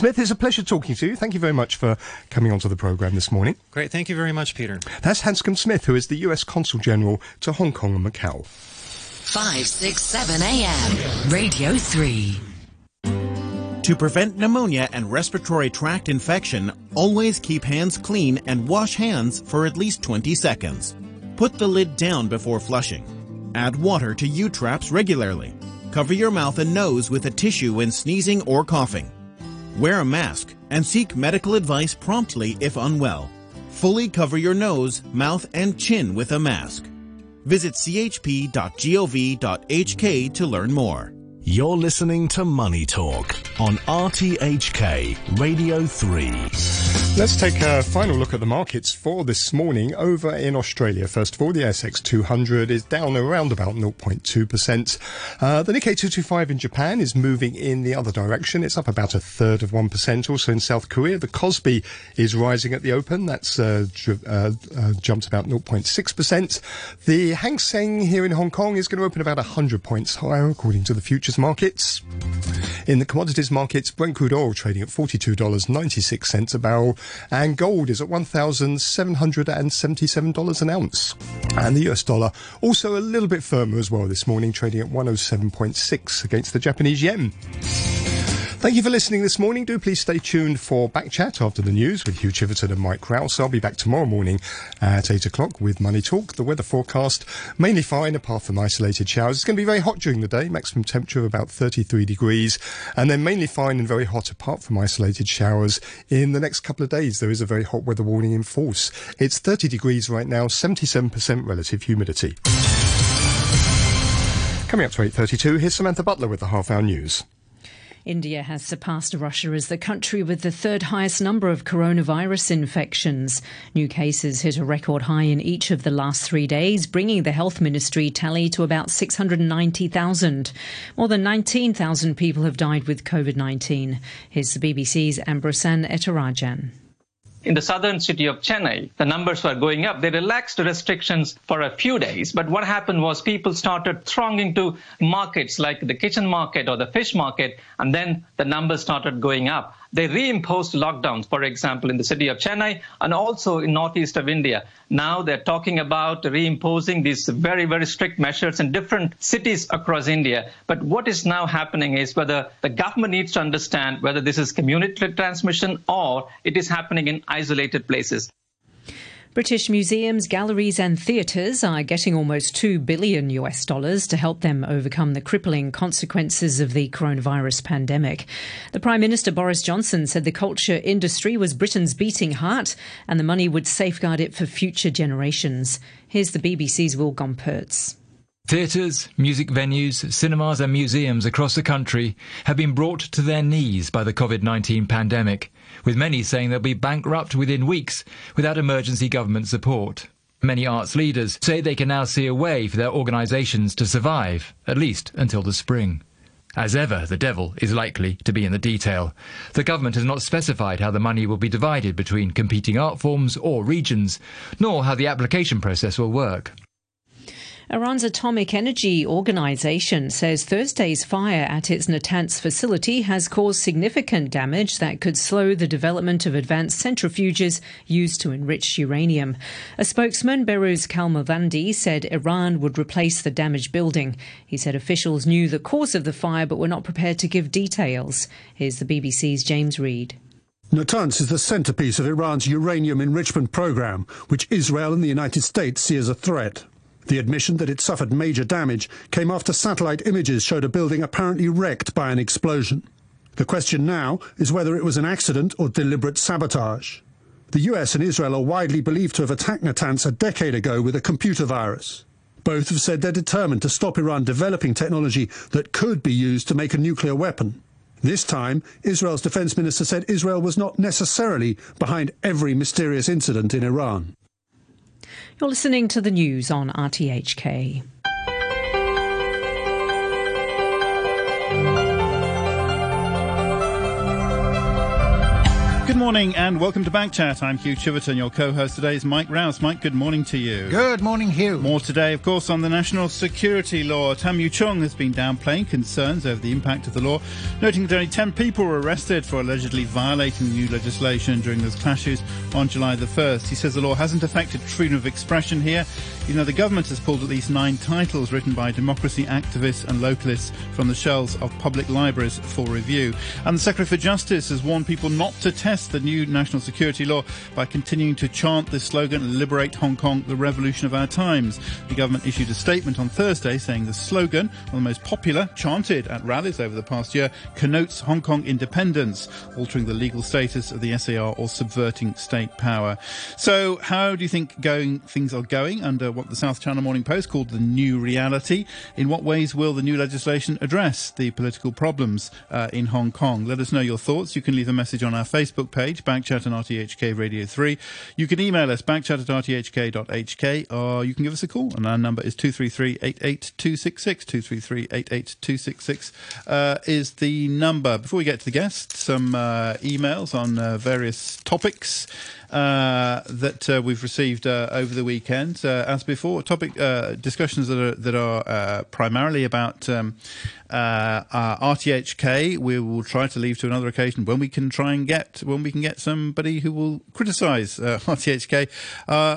Smith, it's a pleasure talking to you. Thank you very much for coming onto the programme this morning. Great. Thank you very much, Peter. That's Hanscom Smith, who is the US Consul General to Hong Kong and Macau. 567 AM, Radio 3. To prevent pneumonia and respiratory tract infection, always keep hands clean and wash hands for at least 20 seconds. Put the lid down before flushing. Add water to U-traps regularly. Cover your mouth and nose with a tissue when sneezing or coughing. Wear a mask and seek medical advice promptly if unwell. Fully cover your nose, mouth, and chin with a mask. Visit chp.gov.hk to learn more. You're listening to Money Talk on RTHK Radio 3. Let's take a final look at the markets for this morning over in Australia. First of all, the ASX 200 is down around about 0.2%. Uh, the Nikkei 225 in Japan is moving in the other direction. It's up about a third of 1%. Also in South Korea, the Kospi is rising at the open. That's uh, uh, uh, jumped about 0.6%. The Hang Seng here in Hong Kong is going to open about 100 points higher according to the futures markets. In the commodities markets, Brent crude oil trading at $42.96 a barrel and gold is at $1,777 an ounce. And the US dollar also a little bit firmer as well this morning, trading at 107.6 against the Japanese yen. Thank you for listening this morning. Do please stay tuned for back chat after the news with Hugh Chiverton and Mike Rouse. I'll be back tomorrow morning at 8 o'clock with Money Talk. The weather forecast, mainly fine apart from isolated showers. It's going to be very hot during the day, maximum temperature of about 33 degrees, and then mainly fine and very hot apart from isolated showers. In the next couple of days, there is a very hot weather warning in force. It's 30 degrees right now, 77% relative humidity. Coming up to 8.32, here's Samantha Butler with the half hour news. India has surpassed Russia as the country with the third highest number of coronavirus infections. New cases hit a record high in each of the last three days, bringing the health ministry tally to about 690,000. More than 19,000 people have died with COVID 19. Here's the BBC's Ambarasan Ethirajan in the southern city of Chennai, the numbers were going up. They relaxed restrictions for a few days, but what happened was people started thronging to markets like the kitchen market or the fish market, and then the numbers started going up. They reimposed lockdowns, for example, in the city of Chennai and also in northeast of India. Now they're talking about reimposing these very, very strict measures in different cities across India. But what is now happening is whether the government needs to understand whether this is community transmission or it is happening in isolated places. British museums, galleries, and theatres are getting almost 2 billion US dollars to help them overcome the crippling consequences of the coronavirus pandemic. The Prime Minister Boris Johnson said the culture industry was Britain's beating heart and the money would safeguard it for future generations. Here's the BBC's Will Gompertz. Theatres, music venues, cinemas, and museums across the country have been brought to their knees by the COVID 19 pandemic with many saying they'll be bankrupt within weeks without emergency government support. Many arts leaders say they can now see a way for their organisations to survive, at least until the spring. As ever, the devil is likely to be in the detail. The government has not specified how the money will be divided between competing art forms or regions, nor how the application process will work. Iran's Atomic Energy Organization says Thursday's fire at its Natanz facility has caused significant damage that could slow the development of advanced centrifuges used to enrich uranium. A spokesman, Behrouz Kamalvandi, said Iran would replace the damaged building. He said officials knew the cause of the fire but were not prepared to give details. Here's the BBC's James Reed. Natanz is the centerpiece of Iran's uranium enrichment program, which Israel and the United States see as a threat. The admission that it suffered major damage came after satellite images showed a building apparently wrecked by an explosion. The question now is whether it was an accident or deliberate sabotage. The US and Israel are widely believed to have attacked Natanz a decade ago with a computer virus. Both have said they're determined to stop Iran developing technology that could be used to make a nuclear weapon. This time, Israel's defense minister said Israel was not necessarily behind every mysterious incident in Iran. You're listening to the news on RTHK. Good morning and welcome to Backchat. I'm Hugh Chiverton. Your co-host today is Mike Rouse. Mike, good morning to you. Good morning, Hugh. More today, of course, on the national security law. Tam Yiu Chung has been downplaying concerns over the impact of the law, noting that only 10 people were arrested for allegedly violating the new legislation during those clashes on July the 1st. He says the law hasn't affected freedom of expression here. You know, the government has pulled at least nine titles written by democracy activists and localists from the shelves of public libraries for review. And the Secretary for Justice has warned people not to test the new national security law by continuing to chant this slogan, Liberate Hong Kong, the revolution of our times. The government issued a statement on Thursday saying the slogan, one of the most popular, chanted at rallies over the past year, connotes Hong Kong independence, altering the legal status of the SAR or subverting state power. So, how do you think going things are going under what the South China Morning Post called the new reality? In what ways will the new legislation address the political problems uh, in Hong Kong? Let us know your thoughts. You can leave a message on our Facebook page, Backchat and RTHK Radio 3. You can email us, backchat at rthk.hk, or you can give us a call, and our number is 233 88266. 233 88266 uh, is the number. Before we get to the guests, some uh, emails on uh, various topics. Uh, that uh, we've received uh, over the weekend. Uh, as before, topic uh, discussions that are that are primarily about um, RTHK. We will try to leave to another occasion when we can try and get when we can get somebody who will criticise RTHK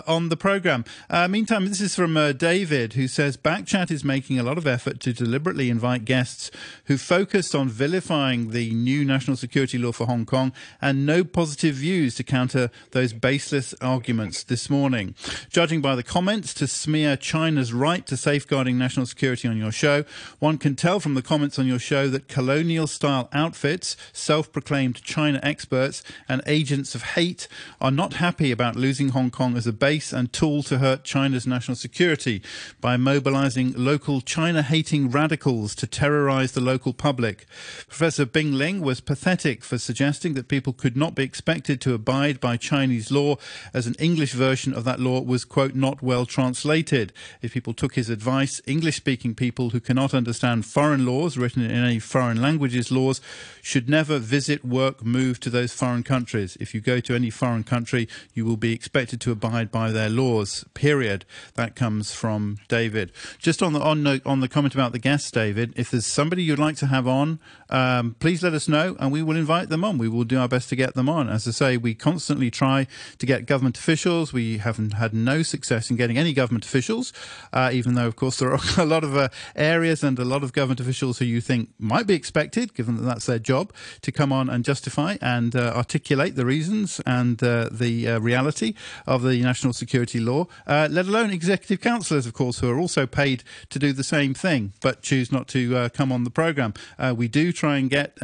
on the program. meantime, this is from David, who says Backchat is making a lot of effort to deliberately invite guests who focused on vilifying the new national security law for Hong Kong and no positive views to counter those baseless arguments this morning. Judging by the comments to smear China's right to safeguarding national security on your show, one can tell from the comments on your show that colonial style outfits, self proclaimed China experts, and agents of hate are not happy about losing Hong Kong as a base and tool to hurt China's national security by mobilizing local China hating radicals to terrorize the local public. Professor Bing Ling was pathetic for suggesting that people could not be expected to abide by Chinese law as an English version of that law was, quote, not well translated. If people took his advice, English speaking people who cannot understand foreign laws written in any foreign languages laws should never visit, work, move to those foreign countries. If you go to any foreign country, you will be expected to abide by their laws, period. That comes from David. Just on the, on the, on the comment about the guests, David, if there's somebody you'd like to have on, um, please let us know and we will invite them on. We will do our best to get them on. As I say, we constantly try to get government officials. We haven't had no success in getting any government officials, uh, even though, of course, there are a lot of uh, areas and a lot of government officials who you think might be expected, given that that's their job, to come on and justify and uh, articulate the reasons and uh, the uh, reality of the national security law, uh, let alone executive councillors, of course, who are also paid to do the same thing but choose not to come on the programme. we do try and get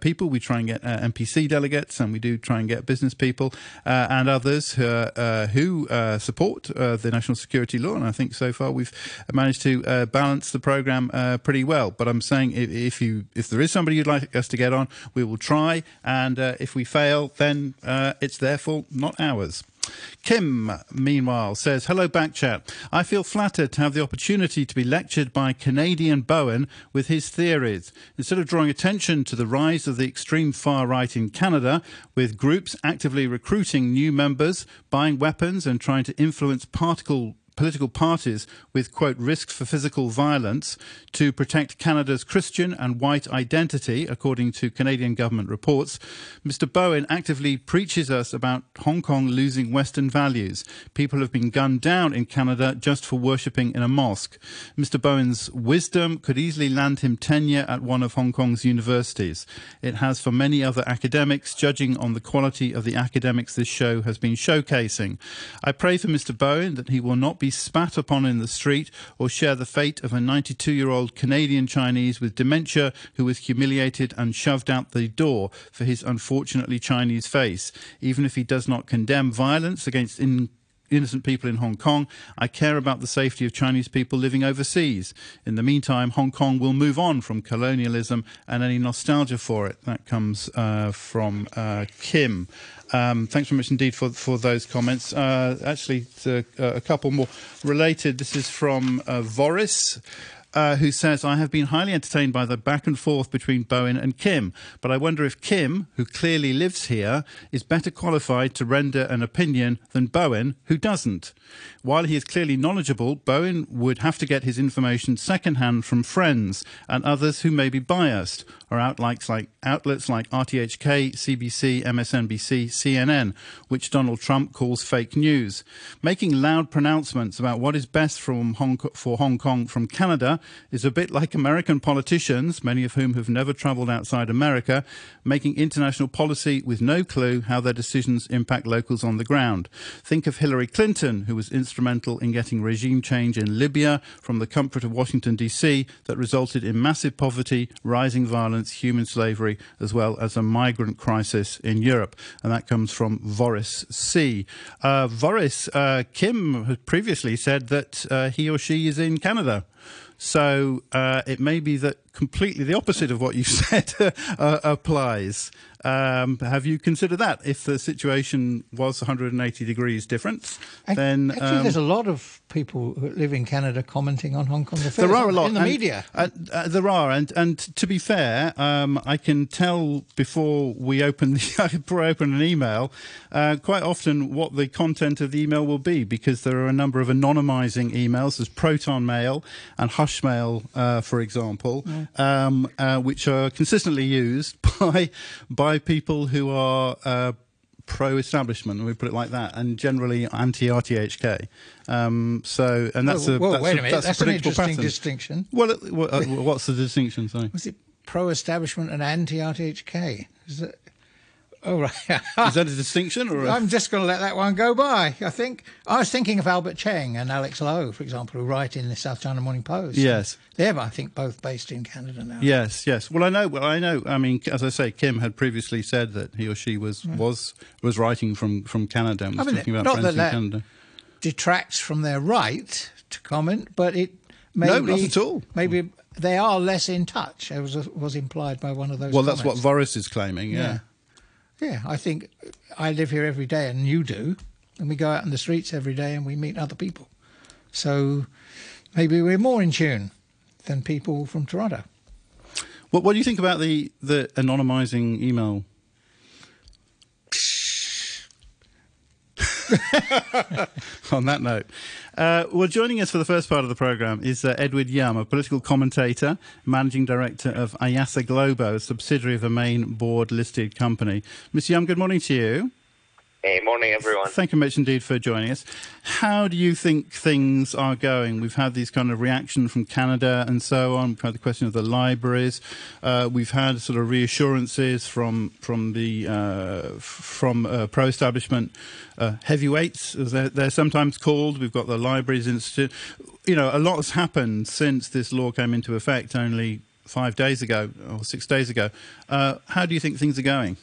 people, we try and get NPC delegates, and we do try and get business people Uh, and others who, uh, who uh, support uh, the national security law. And I think so far we've managed to balance the program pretty well. But I'm saying if, if, you if there is somebody you'd like us to get on, we will try. And if we fail, then it's their fault, not ours. Kim, meanwhile, says, Hello, Backchat. I feel flattered to have the opportunity to be lectured by Canadian Bowen with his theories. Instead of drawing attention to the rise of the extreme far right in Canada, with groups actively recruiting new members, buying weapons, and trying to influence particle political parties with, quote, risks for physical violence to protect Canada's Christian and white identity, according to Canadian government reports. Mr. Bowen actively preaches us about Hong Kong losing Western values. People have been gunned down in Canada just for worshipping in a mosque. Mr. Bowen's wisdom could easily land him tenure at one of Hong Kong's universities. It has for many other academics, judging on the quality of the academics this show has been showcasing. I pray for Mr. Bowen that he will not be be spat upon in the street or share the fate of a 92 year old Canadian Chinese with dementia who was humiliated and shoved out the door for his unfortunately Chinese face. Even if he does not condemn violence against in innocent people in Hong Kong. I care about the safety of Chinese people living overseas. In the meantime, Hong Kong will move on from colonialism and any nostalgia for it. That comes uh, from uh, Kim. Um, thanks very much indeed for for those comments. Uh, actually, uh, a couple more related. This is from uh, Voris. Uh, who says, I have been highly entertained by the back and forth between Bowen and Kim, but I wonder if Kim, who clearly lives here, is better qualified to render an opinion than Bowen, who doesn't. While he is clearly knowledgeable, Bowen would have to get his information secondhand from friends and others who may be biased, or outlets like, outlets like RTHK, CBC, MSNBC, CNN, which Donald Trump calls fake news. Making loud pronouncements about what is best Hong, for Hong Kong from Canada is a bit like American politicians, many of whom have never travelled outside America, making international policy with no clue how their decisions impact locals on the ground. Think of Hillary Clinton, who was instrumental in getting regime change in Libya from the comfort of Washington, D.C., that resulted in massive poverty, rising violence, human slavery, as well as a migrant crisis in Europe. And that comes from Voris C. Uh, Voris, uh, Kim previously said that uh, he or she is in Canada. So uh, it may be that completely the opposite of what you said uh, applies. Um, have you considered that? If the situation was 180 degrees different, then Actually, um, there's a lot of people who live in Canada commenting on Hong Kong affairs. there are a lot in the and- media. Uh, uh, there are, and and to be fair, um, I can tell before we open the, before I open an email, uh, quite often what the content of the email will be because there are a number of anonymising emails. There's Proton Mail and Hush Mail, uh, for example, um, uh, which are consistently used by by people who are. Uh, pro-establishment, we put it like that, and generally anti-RTHK. Um, so, and that's Well, a well, that's wait a, a minute, that's, that's an interesting pattern. distinction. Well, it- well, uh, what's the distinction? Sorry, Was it pro-establishment and anti-RTHK? Is that? Oh right. is that a distinction or? A, I'm just going to let that one go by. I think I was thinking of Albert Cheng and Alex Lo, for example, who write in the South China Morning Post. Yes. they're I think both based in Canada now. Yes, yes. Well, I know. Well, I know. I mean, as I say, Kim had previously said that he or she was hmm. was was writing from from Canada and was I mean, talking about not friends that in that- Canada. detracts from their right to comment, but it maybe No, not at all. Maybe they are less in touch. It was was implied by one of those. Well, that's what. Voris is claiming. Yeah. Yeah. Yeah, I think I live here every day, and you do, and we go out in the streets every day, and we meet other people. So maybe we're more in tune than people from Toronto. What What do you think about the the anonymizing email? On that note, uh, well, joining us for the first part of the program is uh, Edward Yum, a political commentator, managing director of IASA Global, a subsidiary of a main board listed company. Mr. Yum, good morning to you. Hey, morning, everyone. Thank you much indeed for joining us. How do you think things are going? We've had these kind of reaction from Canada and so on. We've had the question of the libraries. Uh, we've had sort of reassurances from from the uh, from uh, pro-establishment uh, heavyweights, as they're, they're sometimes called. We've got the Libraries Institute. You know, a lot has happened since this law came into effect only five days ago or six days ago. Uh, how do you think things are going?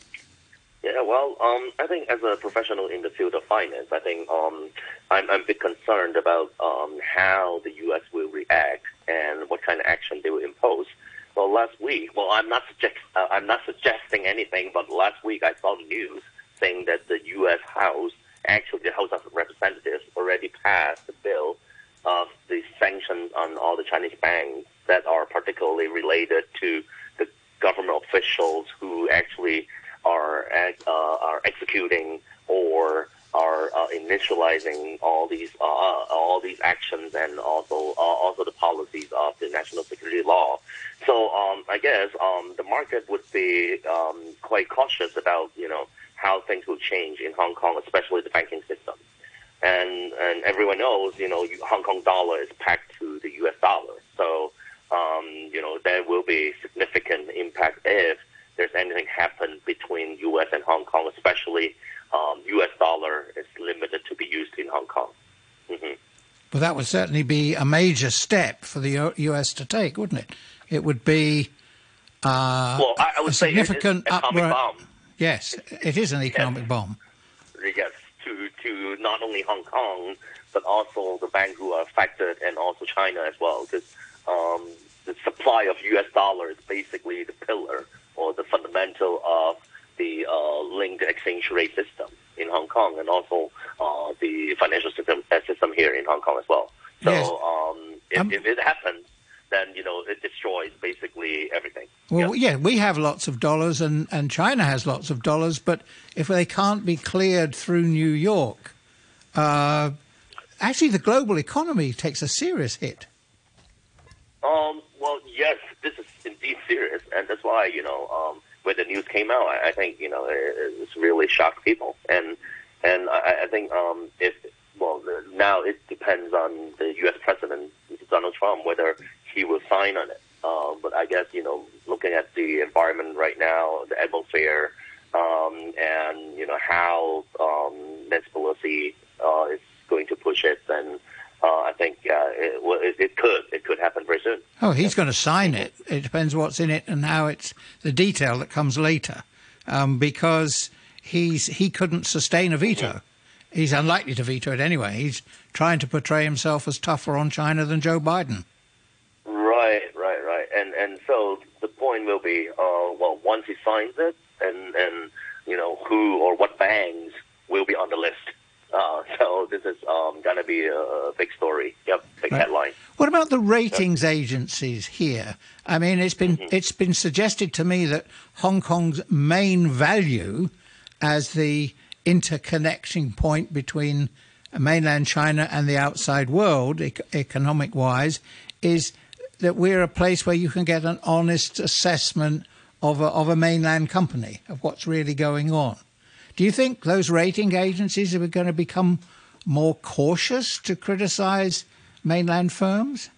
Yeah, well, um, I think as a professional in the field of finance, I think um, I'm, I'm a bit concerned about um, how the U.S. will react and what kind of action they will impose. Well, last week, well, I'm not suggest, uh, I'm not suggesting anything, but last week I saw the news saying that the U.S. House, actually the House of Representatives, already passed the bill of the sanctions on all the Chinese banks that are particularly related to the government officials who actually are uh, are executing or are uh, initializing all these uh, all these actions and also also the policies of the national security law. So um, I guess um, the market would be um, quite cautious about you know how things will change in Hong Kong, especially the banking system. And and everyone knows you know Hong Kong dollar is pegged to the U.S. dollar, so um, you know there will be significant impact if there's anything happen between U.S. and Hong Kong, especially um, U.S. dollar is limited to be used in Hong Kong. hmm But that would certainly be a major step for the US to take, wouldn't it? It would be uh, well, I, I would a say significant upra- bomb. Yes, it is an economic bomb. Yes, to to not only Hong Kong but also the bank who are affected and also China as well, because um, the supply of U.S. dollar is basically the pillar or the fundamental of the uh, linked exchange rate system in Hong Kong and also uh, the financial system uh, system here in Hong Kong as well. So Yes. um, if, Um, if it happens, then you know it destroys basically everything. Well, yeah. we have lots of dollars, and, and China has lots of dollars, but if they can't be cleared through New York, uh, actually the global economy takes a serious hit. Um, well, yes, this is indeed serious, and that's why you know um, when the news came out, I, I think you know it, it's really shocked people, and and I, I think um, if well now it depends on the U.S. president Donald Trump whether he will sign on it. Uh, but I guess you know looking at the environment right now, the atmosphere, um, and you know how um, Nancy Pelosi uh, is going to push it, then uh, I think uh, it, it, it could it could happen very soon. Oh, he's going to sign it. It depends what's in it and how it's the detail that comes later, um, because he's he couldn't sustain a veto. He's unlikely to veto it anyway. He's trying to portray himself as tougher on China than Joe Biden. Right, right, right. And and so the point will be, uh, well, once he signs it, and and you know who or what banks will be on the list. Uh, so this is um, going to be a big story. Yep, big right. headline. What about the ratings yep. agencies here? I mean, it's been mm-hmm. it's been suggested to me that Hong Kong's main value as the interconnecting point between mainland China and the outside world, e- economic wise, is that we're a place where you can get an honest assessment of a, of a mainland company, of what's really going on. Do you think those rating agencies are going to become more cautious to criticize mainland firms?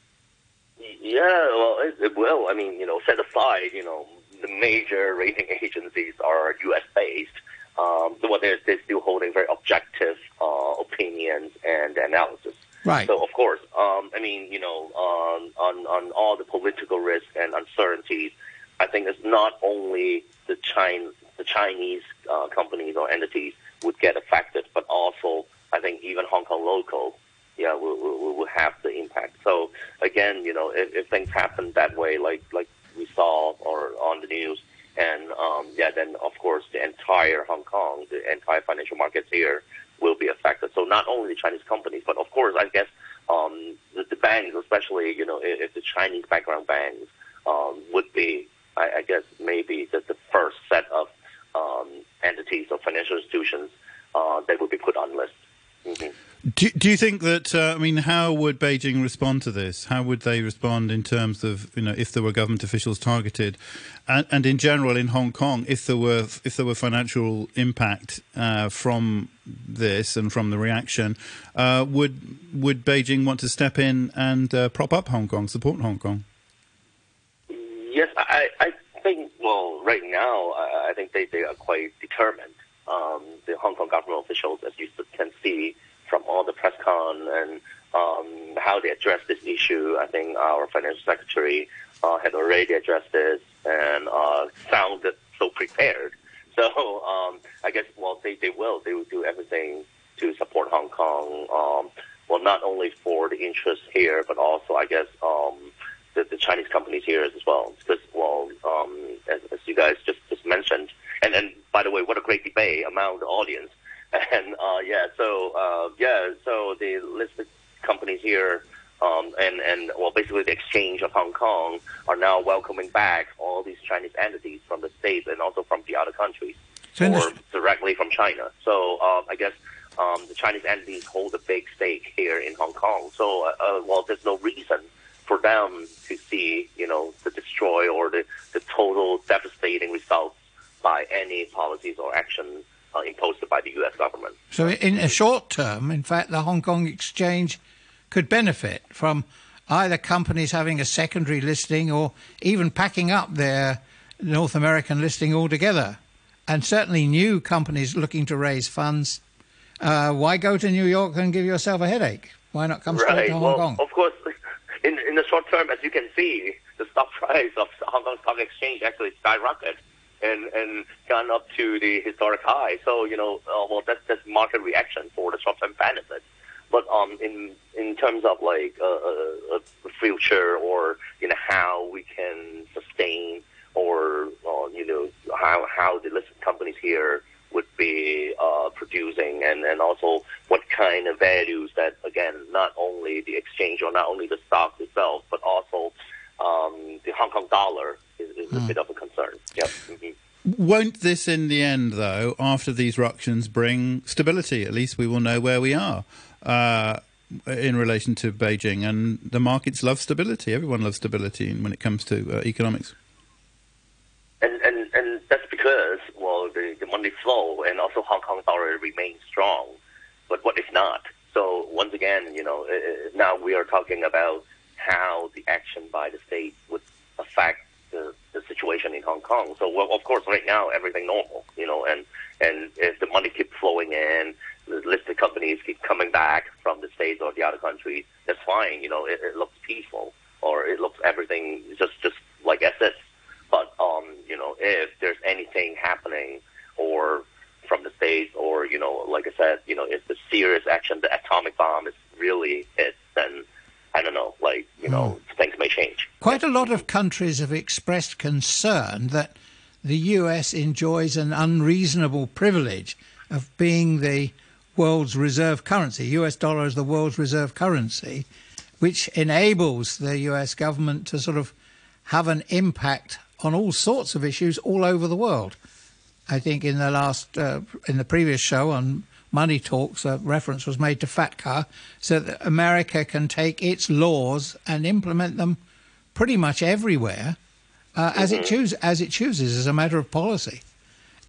Yeah, well, it, it will. I mean, you know, set aside, you know, the major rating agencies are U.S. based um, well, they're, they're still holding very objective uh, opinions and analysis. Right. So, of course, um, I mean, you know, on, on, on all the political risks and uncertainties, I think it's not only the, China, the Chinese uh, companies or entities would get affected, but also I think even Hong Kong local, yeah, will, will, will have the impact. So again, you know, if, if things happen that way, like like we saw or on the news, and um, yeah, then of course the entire Hong Kong, the entire financial markets here will be affected. So not only the Chinese companies, but of course, I guess um, the, the banks, especially you know, if, if the Chinese background banks um, would be, I, I guess maybe the, the first set of um, entities or financial institutions uh, that would be put on list. Mm-hmm. Do, do you think that, uh, I mean, how would Beijing respond to this? How would they respond in terms of, you know, if there were government officials targeted? And, and in general, in Hong Kong, if there were, if there were financial impact uh, from this and from the reaction, uh, would, would Beijing want to step in and uh, prop up Hong Kong, support Hong Kong? Yes, I, I think, well, right now, think they, they are quite determined. Um, the Hong Kong government officials, as you can see, from all the press con and um, how they address this issue. I think our financial secretary uh, had already addressed this and uh, sounded so prepared. So um, I guess well they, they will they will do everything to support Hong Kong. Um, well, not only for the interest here, but also I guess um, the, the Chinese companies here as well. Because well, um, as, as you guys just just mentioned, and and by the way, what a great debate among the audience and uh, yeah, so uh, yeah, so the listed companies here, um, and and well, basically the exchange of Hong Kong are now welcoming back all these Chinese entities from the states and also from the other countries, or directly from China. So um, I guess. Um, the Chinese entities hold a big stake here in Hong Kong. So, uh, uh, well, there's no reason for them to see, you know, the destroy or the, the total devastating results by any policies or actions uh, imposed by the U.S. government. So, in a short term, in fact, the Hong Kong exchange could benefit from either companies having a secondary listing or even packing up their North American listing altogether. And certainly, new companies looking to raise funds. Uh, why go to New York and give yourself a headache? Why not come straight right. to Hong well, Kong? Of course, in in the short term, as you can see, the stock price of Hong Kong Stock Exchange actually skyrocketed and and gone up to the historic high. So you know, uh, well, that's that's market reaction for the short term benefit. But um, in in terms of like uh, uh, a future or you know how we can sustain or uh, you know how how the listed companies here be uh, producing and, and also what kind of values that again not only the exchange or not only the stock itself but also um, the Hong Kong dollar is, is a bit of a concern. Yep. Mhm. Won't this, in the end, though, after these ructions, bring stability? At least we will know where we are uh, in relation to Beijing. And the markets love stability. Everyone loves stability when it comes to uh, economics. And, and and that's because well the, the money flow and also Hong Kong dollar remains strong. But what if not? So once again, you know, uh, now we are talking about how the action by the state would affect the, the situation in Hong Kong. So well, of course, right now everything normal, you know, and and if the money keeps flowing in, the listed companies keep coming back from the states or the other countries, that's fine. You know, it, it looks peaceful or it looks everything just just like as is. But um, you know, if there's anything happening or from the states, or you know, like I said, you know, if the serious action, the atomic bomb is really it, then I don't know, like you know, things may change. Quite a lot of countries have expressed concern that the US enjoys an unreasonable privilege of being the world's reserve currency. US dollar is the world's reserve currency, which enables the US government to sort of have an impact on all sorts of issues all over the world. I think in the last, uh, in the previous show on Money Talks, a reference was made to FATCA, so that America can take its laws and implement them pretty much everywhere uh, as it choose as it chooses as a matter of policy.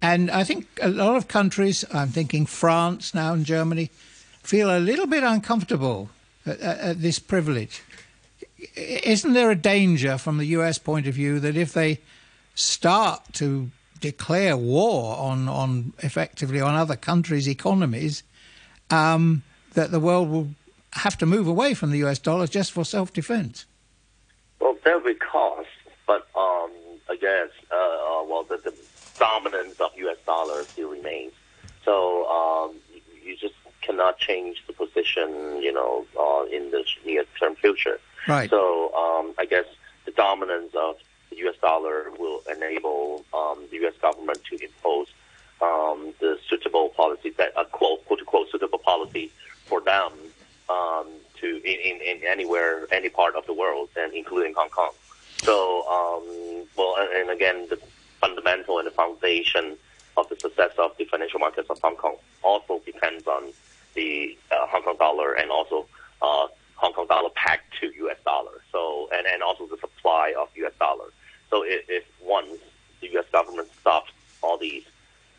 And I think a lot of countries, I'm thinking France now and Germany, feel a little bit uncomfortable at, at, at this privilege. Isn't there a danger from the US point of view that if they start to declare war on, on effectively on other countries' economies, um, that the world will have to move away from the US dollar just for self defense? Well, there will be costs, but um, I guess uh, uh, well, the, the dominance of U.S. dollar still remains. So um, you, you just cannot change the position, you know, uh, in the near-term future. Right. So um, I guess the dominance of the U.S. dollar will enable um, the U.S. government to impose um, the suitable policy that a quote quote unquote suitable policy for them um, to in, in, in anywhere any part of the world and including Hong Kong. So um, well and, again the fundamental and the foundation of the success of the financial markets of Hong Kong also depends on the uh, Hong Kong dollar and also uh, Hong Kong dollar pegged to U.S. dollar. So and, and also the supply of U.S. dollar. So if, if once the U.S. government stops all these,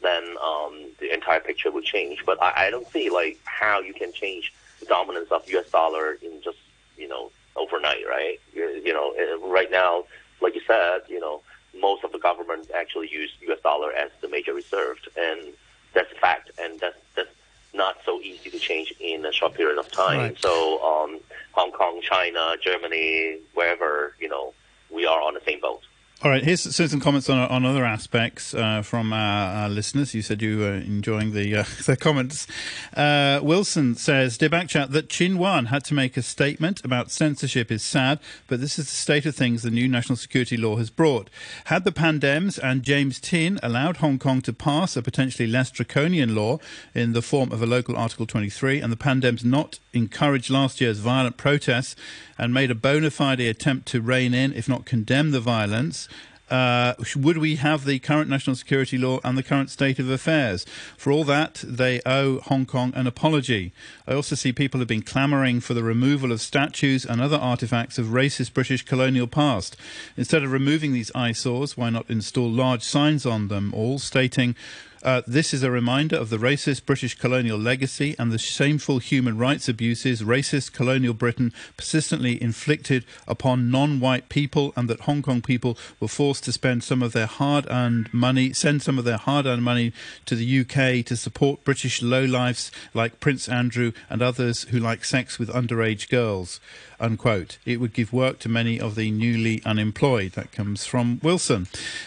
then um, the entire picture would change. But I, I don't see like how you can change the dominance of U.S. dollar in just you know overnight, right? You, know, right now, like you said, you know, most of the government actually use U.S. dollar as the major reserve, and that's a fact, and that's that's not so easy to change in a short period of time. Right. So um, Hong Kong, China, Germany, wherever, you know, we are on the same boat. All right, here's some comments on, on other aspects uh, from our, our listeners. You said you were enjoying the uh, the comments. Uh, Wilson says, Dear Backchat, that Chin Wan had to make a statement about censorship is sad, but this is the state of things the new national security law has brought. Had the Pandems and James Tin allowed Hong Kong to pass a potentially less draconian law in the form of a local Article 23, and the Pandems not encouraged last year's violent protests and made a bona fide attempt to rein in, if not condemn, the violence, uh, would we have the current national security law and the current state of affairs? For all that, they owe Hong Kong an apology. I also see people have been clamouring for the removal of statues and other artefacts of racist British colonial past. Instead of removing these eyesores, why not install large signs on them, all stating, uh, this is a reminder of the racist British colonial legacy and the shameful human rights abuses racist colonial Britain persistently inflicted upon non-white people, and that Hong Kong people were forced to spend some of their hard-earned money, send some of their hard-earned money to the UK to support British lowlifes like Prince Andrew and others who like sex with underage girls. Unquote. It would give work to many of the newly unemployed. That comes from Wilson.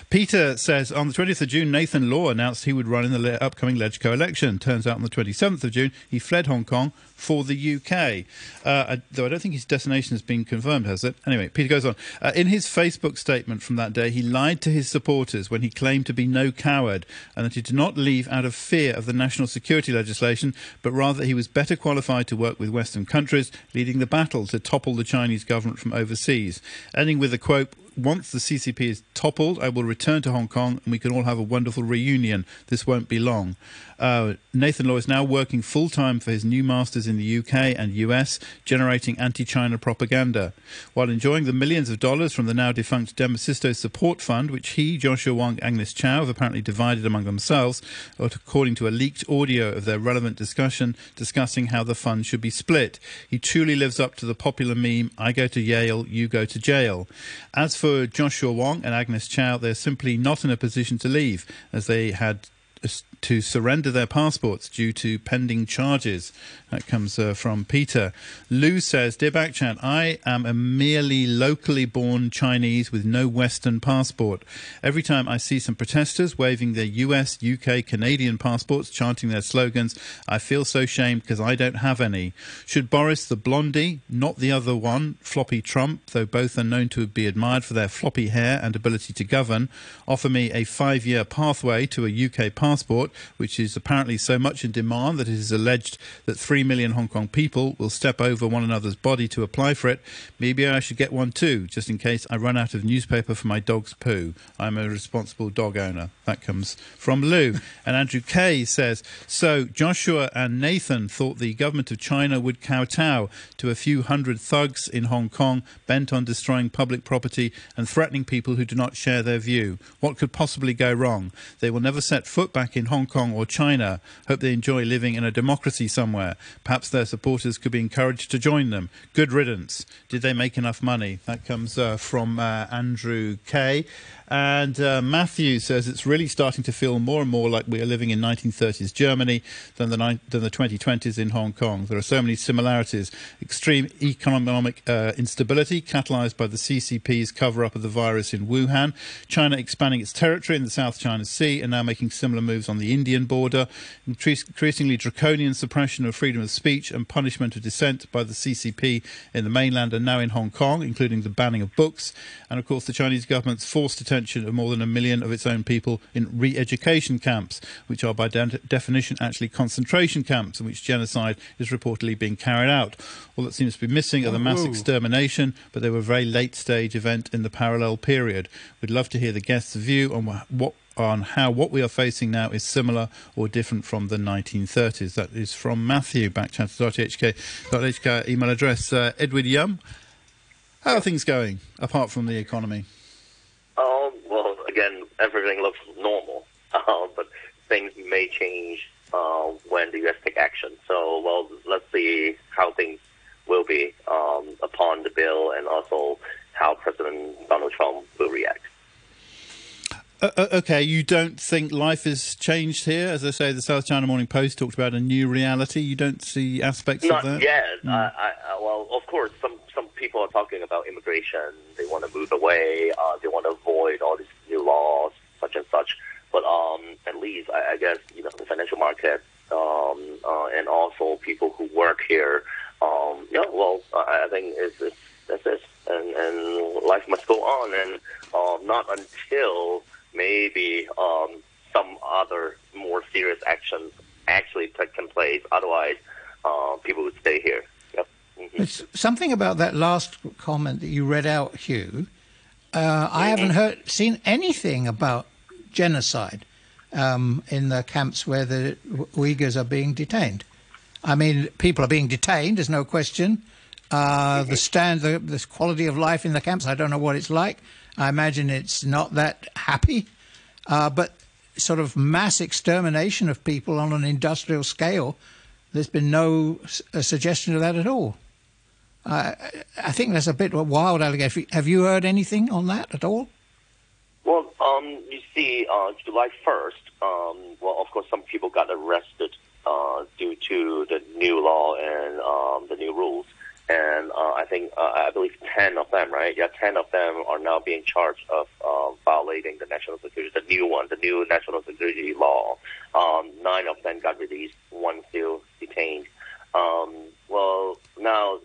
Peter says on the 20th of June, Nathan Law announced he would run in the upcoming LegCo election. Turns out on the 27th of June, he fled Hong Kong for the UK. Uh, I, though I don't think his destination has been confirmed, has it? Anyway, Peter goes on. Uh, in his Facebook statement from that day, he lied to his supporters when he claimed to be no coward and that he did not leave out of fear of the national security legislation, but rather he was better qualified to work with Western countries, leading the battle to topple the Chinese government from overseas. Ending with a quote, once the CCP is toppled, I will return to Hong Kong and we can all have a wonderful reunion. This won't be long. Uh, Nathan Law is now working full time for his new masters in the UK and US, generating anti China propaganda. While enjoying the millions of dollars from the now defunct Demosisto Support Fund, which he, Joshua Wong, Agnes Chow have apparently divided among themselves, according to a leaked audio of their relevant discussion discussing how the fund should be split. He truly lives up to the popular meme I go to Yale, you go to jail. As for Joshua Wong and Agnes Chow, they're simply not in a position to leave, as they had to surrender their passports due to pending charges. That comes uh, from Peter. Lou says, Dear Backchat, I am a merely locally born Chinese with no Western passport. Every time I see some protesters waving their US, UK, Canadian passports, chanting their slogans, I feel so shamed because I don't have any. Should Boris the blondie, not the other one, floppy Trump, though both are known to be admired for their floppy hair and ability to govern, offer me a five year pathway to a UK passport, which is apparently so much in demand that it is alleged that 3 million Hong Kong people will step over one another's body to apply for it. Maybe I should get one too, just in case I run out of newspaper for my dog's poo. I'm a responsible dog owner. That comes from Lou. and Andrew Kay says So Joshua and Nathan thought the government of China would kowtow to a few hundred thugs in Hong Kong bent on destroying public property and threatening people who do not share their view. What could possibly go wrong? They will never set foot back in Hong Kong or China. Hope they enjoy living in a democracy somewhere. Perhaps their supporters could be encouraged to join them. Good riddance. Did they make enough money? That comes uh, from uh, Andrew Kay. And uh, Matthew says it's really starting to feel more and more like we are living in 1930s Germany than the, ni- than the 2020s in Hong Kong. There are so many similarities. Extreme economic uh, instability catalyzed by the CCP's cover up of the virus in Wuhan, China expanding its territory in the South China Sea and now making similar moves on the Indian border, increasingly draconian suppression of freedom of speech and punishment of dissent by the CCP in the mainland and now in Hong Kong, including the banning of books, and of course the Chinese government's forced detention of more than a million of its own people in re education camps, which are by de- definition actually concentration camps in which genocide is reportedly being carried out. All that seems to be missing are the mass extermination, but they were a very late stage event in the parallel period. We'd love to hear the guests' view on what on how what we are facing now is similar or different from the 1930s. That is from Matthew, backchat.hk.hk email address. Uh, Edward Yum, how are things going apart from the economy? Again, everything looks normal, uh, but things may change uh, when the U.S. take action. So, well, let's see how things will be um, upon the bill and also how President Donald Trump will react. Uh, uh, okay, you don't think life has changed here? As I say, the South China Morning Post talked about a new reality. You don't see aspects Not of that? yet. Uh, I, I, well, of course, some some people are talking about immigration. They want to move away. Uh, they want to avoid all these new laws, such and such. But um, at least, I, I guess, you know, the financial market um, uh, and also people who work here. Um, yeah, well, I, I think it's, it's that's it, and and life must go on, and um, not until maybe um, some other more serious actions actually taken place. Otherwise, uh, people would stay here. Yep. It's something about that last comment that you read out, Hugh. Uh, I haven't heard seen anything about genocide um, in the camps where the Uyghurs are being detained. I mean, people are being detained. There's no question. Uh, the stand, the, the quality of life in the camps. I don't know what it's like. I imagine it's not that happy. Uh, but sort of mass extermination of people on an industrial scale. There's been no s- suggestion of that at all. I I think that's a bit of a wild allegation. Have you heard anything on that at all? Well, um, you see, uh, July 1st, um, well, of course, some people got arrested uh, due to the new law and um, the new rules. And uh, I think, uh, I believe 10 of them, right? Yeah, 10 of them are now being charged of uh, violating the national security, the new one, the new national security law. nine of them got released, one still detained. Um, well, now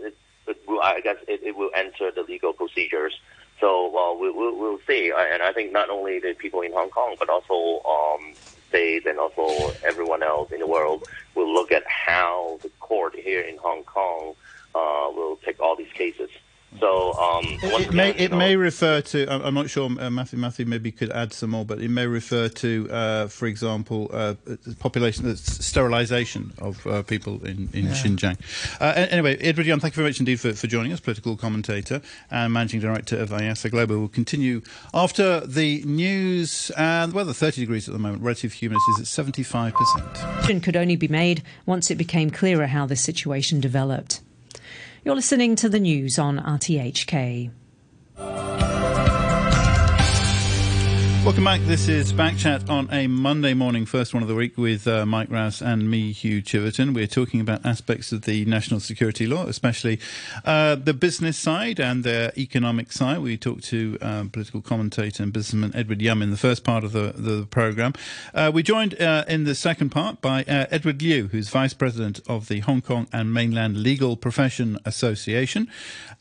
will, I guess it, it will enter the legal procedures. So well, we, we'll, we'll see. And I think not only the people in Hong Kong, but also um, states and also everyone else in the world will look at how the court here in Hong Kong uh, will take all these cases. So um, once It may, it know, may refer to. I'm I'm not sure. Uh, Matthew, Matthew maybe could add some more, but it may refer to, uh, for example, uh, population that's sterilisation of uh, people in, in Yeah. Xinjiang. Uh, anyway, Edward Young, thank you very much indeed for, for joining us, political commentator and managing director of IASA Global. We'll continue after the news and well, the 30 degrees at the moment. Relative humidity is at 75 percent. Could only be made once it became clearer how the situation developed. You're listening to the news on RTHK. Welcome back. This is Backchat on a Monday morning, first one of the week, with uh, Mike Rouse and me, Hugh Chiverton. We're talking about aspects of the national security law, especially uh, the business side and the economic side. We talked to um, political commentator and businessman Edward Yum in the first part of the, the programme. Uh, we joined uh, in the second part by uh, Edward Liu, who's vice president of the Hong Kong and Mainland Legal Profession Association.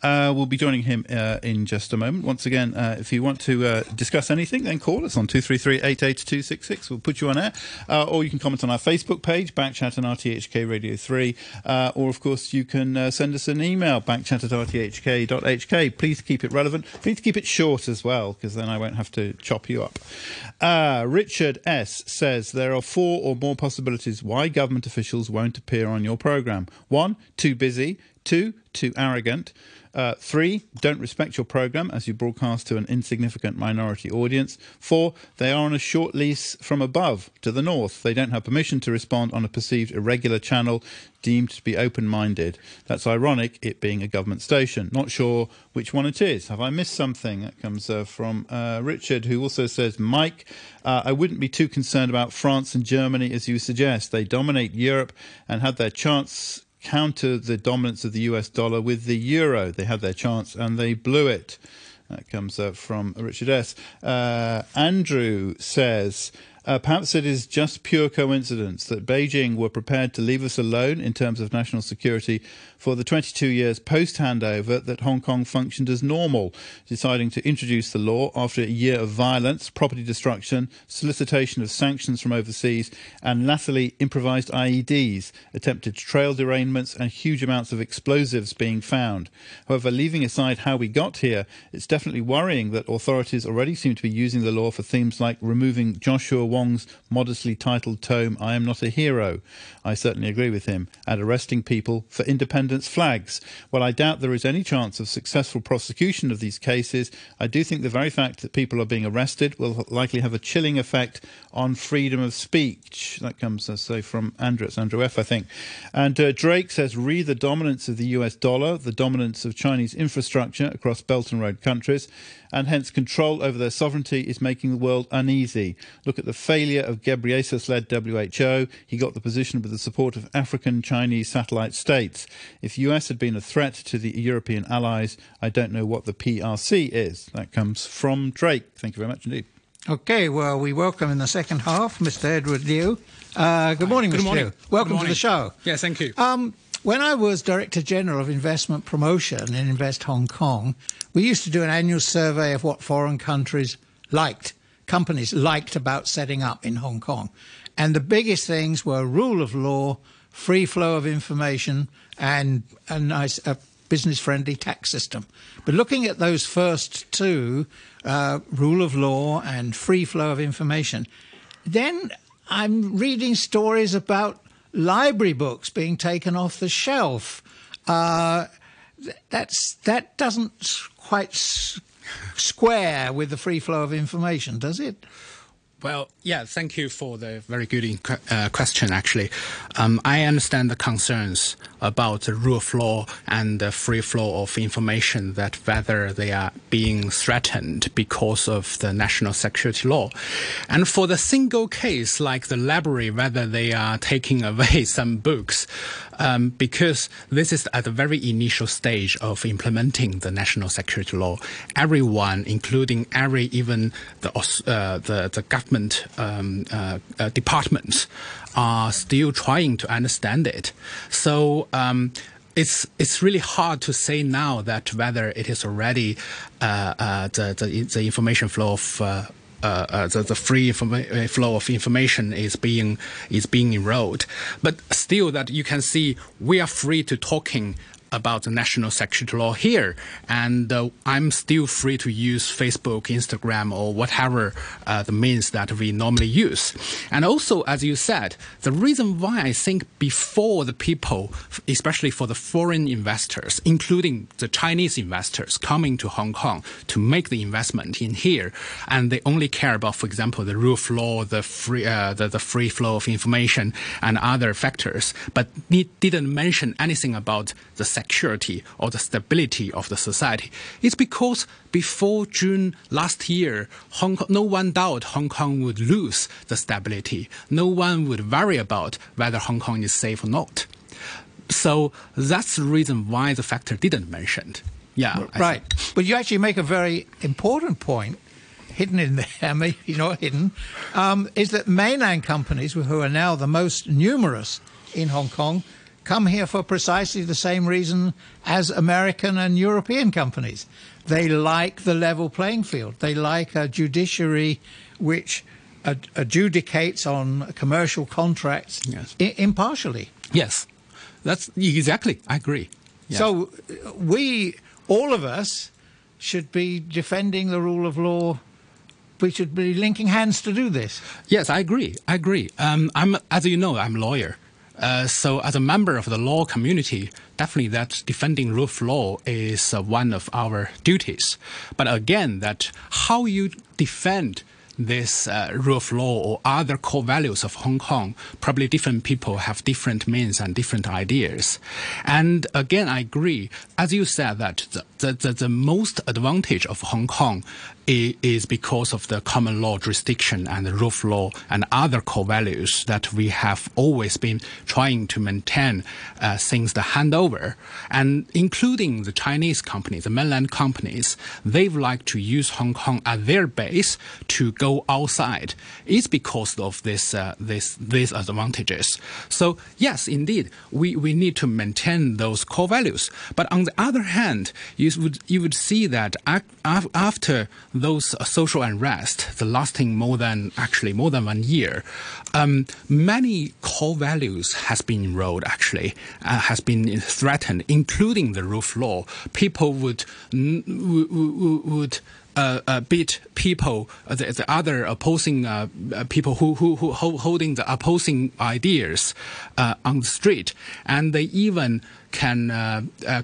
Uh, we'll be joining him uh, in just a moment. Once again, uh, if you want to uh, discuss anything, then call us on 233 88266. We'll put you on air. Uh, or you can comment on our Facebook page, Backchat and RTHK Radio 3. Uh, or, of course, you can uh, send us an email, backchat at rthk.hk. Please keep it relevant. Please keep it short as well, because then I won't have to chop you up. Uh, Richard S. says there are four or more possibilities why government officials won't appear on your programme. One, too busy. Two, too arrogant. Uh, three, don't respect your programme as you broadcast to an insignificant minority audience. Four, they are on a short lease from above to the north. They don't have permission to respond on a perceived irregular channel deemed to be open minded. That's ironic, it being a government station. Not sure which one it is. Have I missed something? That comes uh, from uh, Richard, who also says, Mike, uh, I wouldn't be too concerned about France and Germany as you suggest. They dominate Europe and had their chance counter the dominance of the US dollar with the euro. They had their chance and they blew it. That comes uh, from Richard S. Uh, Andrew says. Uh, perhaps it is just pure coincidence that Beijing were prepared to leave us alone in terms of national security for the 22 years post handover that Hong Kong functioned as normal, deciding to introduce the law after a year of violence, property destruction, solicitation of sanctions from overseas, and latterly improvised IEDs, attempted trail derailments, and huge amounts of explosives being found. However, leaving aside how we got here, it's definitely worrying that authorities already seem to be using the law for themes like removing Joshua Wong's modestly titled tome, I Am Not a Hero. I certainly agree with him, and arresting people for independence flags. While I doubt there is any chance of successful prosecution of these cases, I do think the very fact that people are being arrested will likely have a chilling effect on freedom of speech. That comes, let's say, from Andrew. It's Andrew F., I think. And uh, Drake says, re the dominance of the US dollar, the dominance of Chinese infrastructure across Belt and Road countries, and hence control over their sovereignty is making the world uneasy. Look at the failure of Ghebreyesus led WHO. He got the position with the support of African Chinese satellite states. If US had been a threat to the European allies, I don't know what the PRC is. That comes from Drake. Thank you very much indeed. Okay, well, we welcome in the second half Mr. Edward Liu. Uh, good morning, Good Mr. morning. Liu. Welcome Good to the show. Yes, thank you. Um, when I was Director General of Investment Promotion in Invest Hong Kong, we used to do an annual survey of what foreign countries liked, companies liked about setting up in Hong Kong. And the biggest things were rule of law, free flow of information, and a nice a business friendly tax system. But looking at those first two, uh, rule of law and free flow of information, then I'm reading stories about library books being taken off the shelf. Uh, that's that doesn't quite square with the free flow of information, does it? Well, yeah, thank you for the very good uh, question, actually. Um, I understand the concerns about the rule of law and the free flow of information that whether they are being threatened because of the national security law. And for the single case like the library, whether they are taking away some books, um, because this is at the very initial stage of implementing the national security law. Everyone, including every even the uh, the, the government um, uh, uh, departments, are still trying to understand it. So. Um, it's it's really hard to say now that whether it is already uh, uh, the, the, the information flow of uh, uh, uh, the, the free informa- flow of information is being is being enrolled, but still that you can see we are free to talking about the national security law here, and uh, I'm still free to use Facebook, Instagram, or whatever uh, the means that we normally use. And also, as you said, the reason why I think before the people, especially for the foreign investors, including the Chinese investors coming to Hong Kong to make the investment in here, and they only care about, for example, the rule of law, the free, uh, the, the free flow of information, and other factors, but didn't mention anything about the security or the stability of the society. It's because before June last year, Hong Kong, no one doubt Hong Kong would lose the stability. No one would worry about whether Hong Kong is safe or not. So that's the reason why the factor didn't mention. Yeah, right. But you actually make a very important point hidden in there, maybe not hidden, um, is that mainland companies, who are now the most numerous in Hong Kong, come here for precisely the same reason as American and European companies. They like the level playing field. They like a judiciary which ad- adjudicates on commercial contracts yes. I- impartially. Yes, that's exactly. I agree. Yes. So we, all of us, should be defending the rule of law we should be linking hands to do this. Yes, I agree. I agree. Um, I'm, as you know, I'm a lawyer. Uh, so, as a member of the law community, definitely that defending rule of law is uh, one of our duties. But again, that how you defend this uh, rule of law or other core values of Hong Kong, probably different people have different means and different ideas. And again, I agree. As you said, that the, the, the, the most advantage of Hong Kong is because of the common law jurisdiction and the rule of law and other core values that we have always been trying to maintain uh, since the handover. And including the Chinese companies, the mainland companies, they would like to use Hong Kong as their base to go outside. It's because of this, uh, this, these advantages. So yes, indeed, we, we need to maintain those core values. But on the other hand, you would, you would see that after those social unrest, the lasting more than actually more than one year, um, many core values has been enrolled actually uh, has been threatened, including the rule of law. People would would, would uh, uh, beat people, uh, the, the, other opposing uh, uh, people who, who, who holding the opposing ideas uh, on the street, and they even can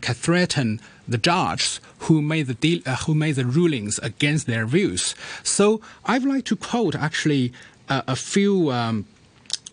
can threaten the judges who made the deal, uh, who made the rulings against their views. So I would like to quote actually uh, a few um,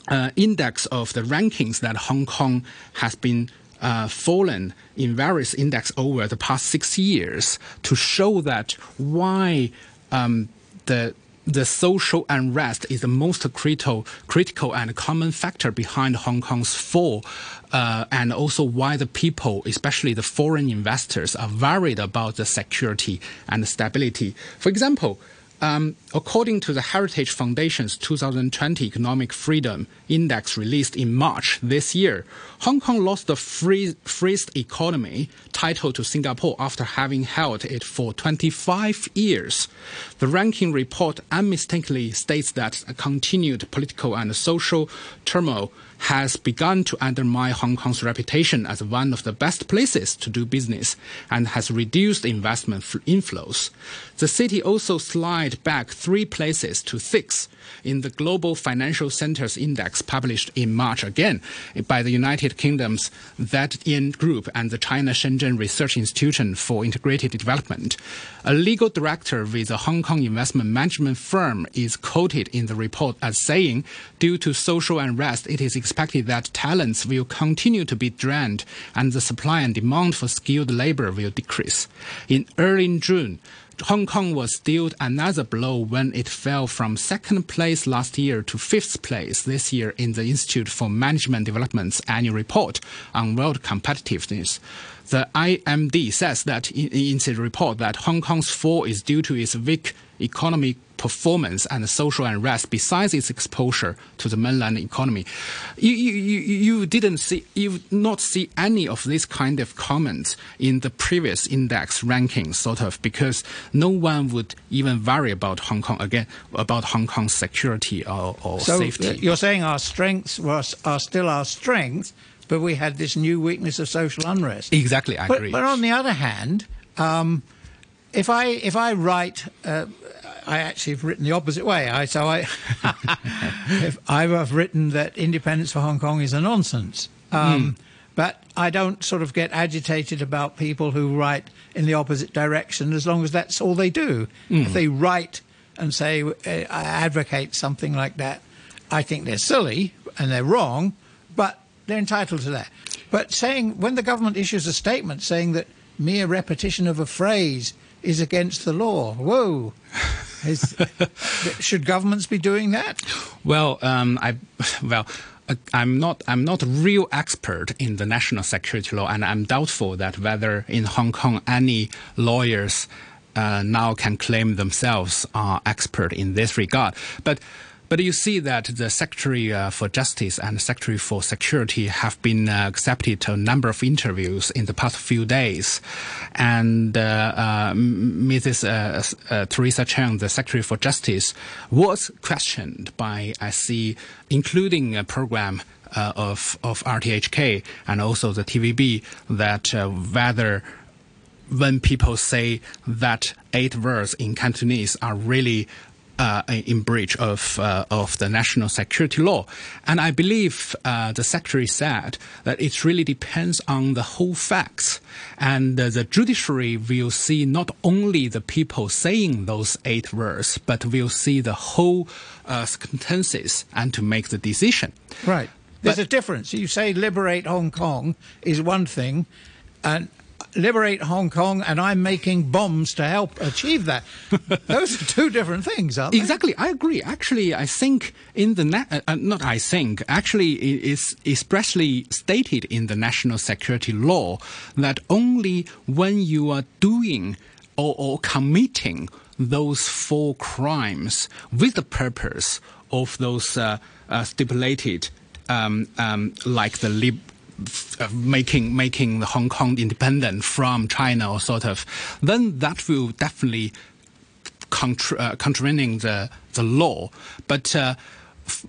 uh, index of the rankings that Hong Kong has been uh, fallen in various index over the past six years to show that why um, the the social unrest is the most critical, critical and common factor behind Hong Kong's fall, uh, and also why the people, especially the foreign investors, are worried about the security and stability. For example, um, according to the Heritage Foundation's 2020 Economic Freedom Index released in March this year, Hong Kong lost the free, freest economy title to Singapore after having held it for 25 years. The ranking report unmistakably states that continued political and social turmoil has begun to undermine Hong Kong's reputation as one of the best places to do business and has reduced investment inflows. The city also slid back three places to six in the Global Financial Centers Index published in March again by the United Kingdom's Z/Yen Group and the China Shenzhen Research Institution for Integrated Development. A legal director with a Hong Kong investment management firm is quoted in the report as saying, due to social unrest, it is expected that talents will continue to be drained and the supply and demand for skilled labor will decrease. In early June, Hong Kong was dealt another blow when it fell from second place last year to fifth place this year in the Institute for Management Development's annual report on world competitiveness. The IMD says that in, in its report that Hong Kong's fall is due to its weak economic performance and social unrest besides its exposure to the mainland economy. You, you, you, didn't see, you not see any of this kind of comments in the previous index rankings, sort of, because no one would even worry about Hong Kong again, about Hong Kong's security or, or so safety. uh, you're saying our strengths was, are still our strengths, but we had this new weakness of social unrest. Exactly, I but, agree. But on the other hand, um, if I if I write, uh, I actually have written the opposite way. I so I if I have written that independence for Hong Kong is a nonsense. Um, But I don't sort of get agitated about people who write in the opposite direction as long as that's all they do. If they write and say, uh, I advocate something like that, I think they're silly and they're wrong, but they're entitled to that. But saying, when the government issues a statement saying that mere repetition of a phrase is against the law, whoa. Is, should governments be doing that? Well, um, I well. uh, I'm not. I'm not a real expert in the national security law, and I'm doubtful that whether in Hong Kong any lawyers uh, now can claim themselves are expert in this regard. But but you see that the Secretary uh, for Justice and Secretary for Security have been uh, accepted a number of interviews in the past few days, and uh, uh, Mrs. Uh, uh, Teresa Cheng, the Secretary for Justice, was questioned by I see, including a program. Of of RTHK and also the TVB that whether when people say that eight words in Cantonese are really uh, in breach of uh, of the national security law, and I believe uh, the secretary said that it really depends on the whole facts, and uh, the judiciary will see not only the people saying those eight words, but will see the whole uh, circumstances and to make the decision. Right. There's a difference. You say liberate Hong Kong is one thing, and liberate Hong Kong, and I'm making bombs to help achieve that. Those are two different things, aren't they? Exactly, I agree. Actually, I think in the na- uh, uh, not I think actually it is expressly stated in the national security law that only when you are doing or, or committing those four crimes with the purpose of those uh, uh, stipulated, um, um, like the lib- uh, making making Hong Kong independent from China, or sort of, then that will definitely contra- uh, contravening the the law. But uh,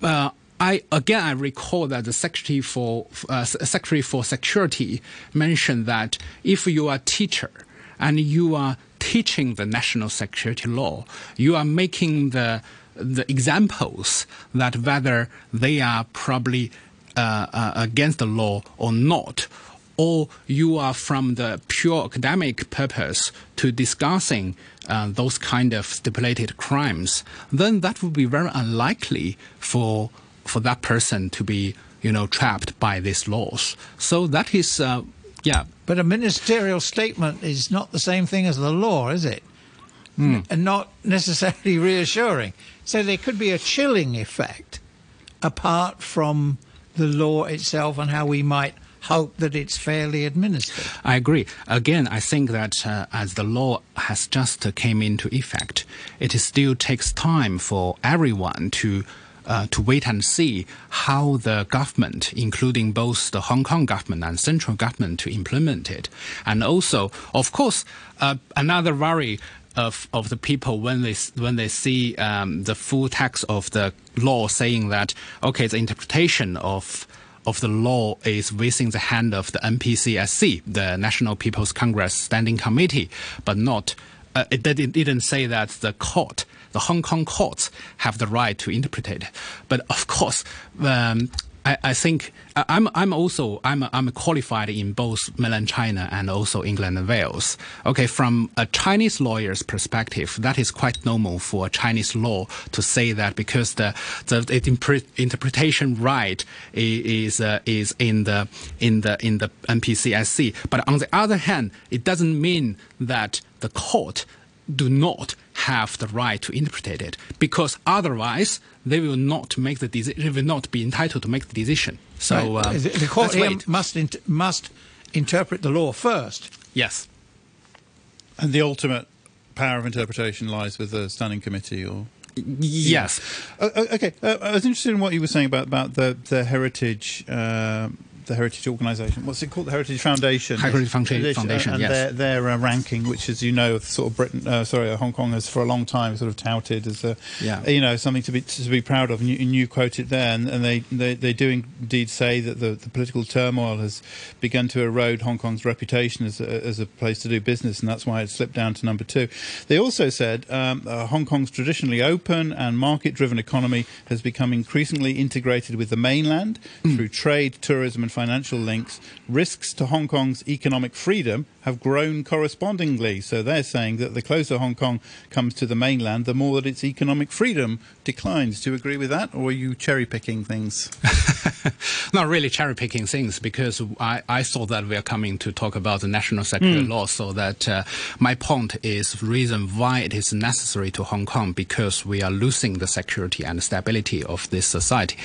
uh, I again I recall that the secretary for uh, secretary for security mentioned that if you are a teacher and you are teaching the national security law, you are making the the examples that whether they are probably uh, uh, against the law or not, or you are from the pure academic purpose to discussing uh, those kind of stipulated crimes, then that would be very unlikely for for that person to be you know trapped by these laws. So that is uh, yeah. But a ministerial statement is not the same thing as the law, is it? And not necessarily reassuring. So there could be a chilling effect apart from the law itself and how we might hope that it's fairly administered. I agree. Again, I think that uh, as the law has just uh, came into effect, it still takes time for everyone to uh, to wait and see how the government, including both the Hong Kong government and central government, to implement it. And also, of course, uh, another worry of of the people when they when they see um, the full text of the law saying that okay, the interpretation of of the law is within the hand of the NPCSC, the National People's Congress Standing Committee, but not. Uh, it, didn't- didn't say that the court, the Hong Kong courts, have the right to interpret it. But of course, um, I, I think I'm I'm also I'm I'm qualified in both mainland China and also England and Wales. Okay, from a Chinese lawyer's perspective, that is quite normal for Chinese law to say that because the the, the interpretation right is uh, is in the in the in the NPCSC. But on the other hand, it doesn't mean that the court do not have the right to interpret it because otherwise they will not make the deci- they will not be entitled to make the decision. So Right. uh, the, the court here wait. must int- must interpret the law first. Yes. And the ultimate power of interpretation lies with the standing committee, or Yes. Uh, uh, okay. Uh, I was interested in what you were saying about about the the heritage. Uh, the Heritage Organisation. What's it called? The Heritage Foundation. Heritage Foundation, Foundation and yes. their, their uh, ranking, which, as you know, sort of Britain, uh, sorry, uh, Hong Kong has for a long time sort of touted as a, Yeah. you know, something to be to be proud of. And you, and you quote it there, and, and they, they they do indeed say that the, the political turmoil has begun to erode Hong Kong's reputation as a, as a place to do business, and that's why it slipped down to number two. They also said um, uh, Hong Kong's traditionally open and market-driven economy has become increasingly integrated with the mainland through trade, tourism, and financial links. Risks to Hong Kong's economic freedom have grown correspondingly. So they're saying that the closer Hong Kong comes to the mainland, the more that its economic freedom declines. Do you agree with that, or are you cherry-picking things? not really cherry picking things because I, I thought that we are coming to talk about the national security Mm. law. So that uh, my point is reason why it is necessary to Hong Kong because we are losing the security and stability of this society.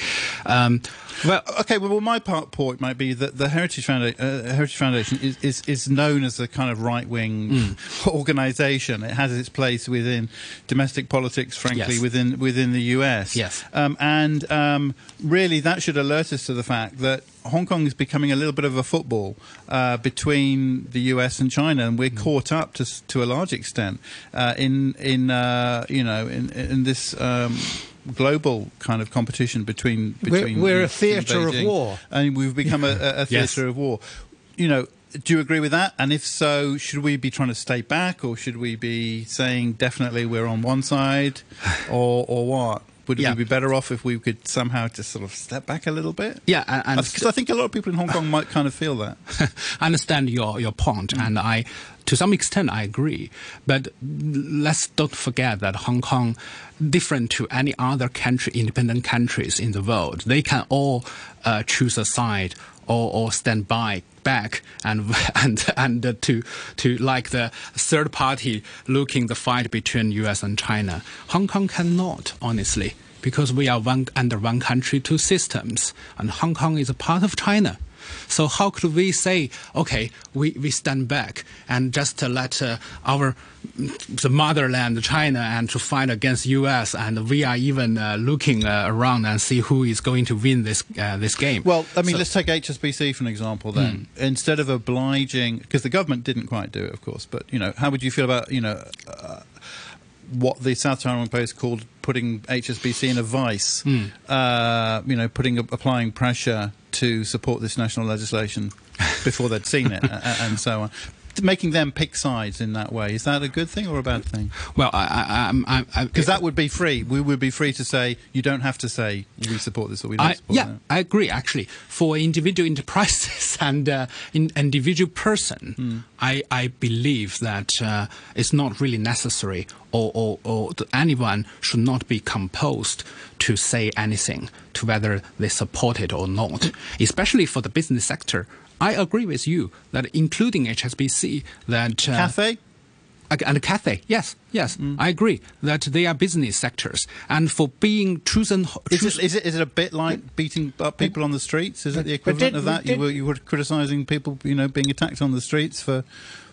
Um, well, okay. Well, my part point might be that the Heritage Foundation, uh, Heritage Foundation is, is, is known as a kind of right wing Mm. organisation. It has its place within domestic politics, frankly, Yes. within within the US. Yes. Um, and um, really, that should alert us to the fact that Hong Kong is becoming a little bit of a football uh, between the US and China, and we're Mm. caught up to to a large extent uh, in in uh, you know in in this. Um, global kind of competition between We're- we're a theatre of war. and we've become a, a, a Yes. theatre of war. You know, do you agree with that? And if so, should we be trying to stay back, or should we be saying definitely we're on one side, or or what? Would Yeah. we be better off if we could somehow just sort of step back a little bit? Yeah, and- because I think a lot of people in Hong Kong might kind of feel that. I understand your your point, and I, to some extent, I agree. But let's don't forget that Hong Kong, different to any other country, independent countries in the world, they can all uh, choose a side or, or stand by back and and and uh, to to like the third party looking the fight between U.S. and China. Hong Kong cannot, honestly. Because we are one under one country, two systems, and Hong Kong is a part of China. So how could we say, okay, we, we stand back and just uh, let uh, our the motherland China and to fight against U.S. and we are even uh, looking uh, around and see who is going to win this uh, this game. Well, I mean, So- let's take HSBC for an example. Then, instead of obliging, because the government didn't quite do it, of course, but you know, how would you feel about you know? Uh, what the South Taiwan Post called putting HSBC in a vice, Hmm. uh, you know, putting applying pressure to support this national legislation before they'd seen it, and so on, making them pick sides in that way. Is that a good thing or a bad thing? Well, I, I, I, Because that would be free. We would be free to say you don't have to say we support this or we don't I, support yeah, that. I agree. Actually, for individual enterprises and uh, in, individual person, Hmm. I, I believe that uh, it's not really necessary, or, or, or anyone should not be composed to say anything to whether they support it or not. Especially for the business sector, I agree with you that including HSBC, that uh, Cathay. And Cathay, yes, yes, Mm. I agree that they are business sectors, and for being chosen, Is it, is it is it a bit like beating up people on the streets? Is it the equivalent did- of that? did- you were you were criticising people, you know, being attacked on the streets for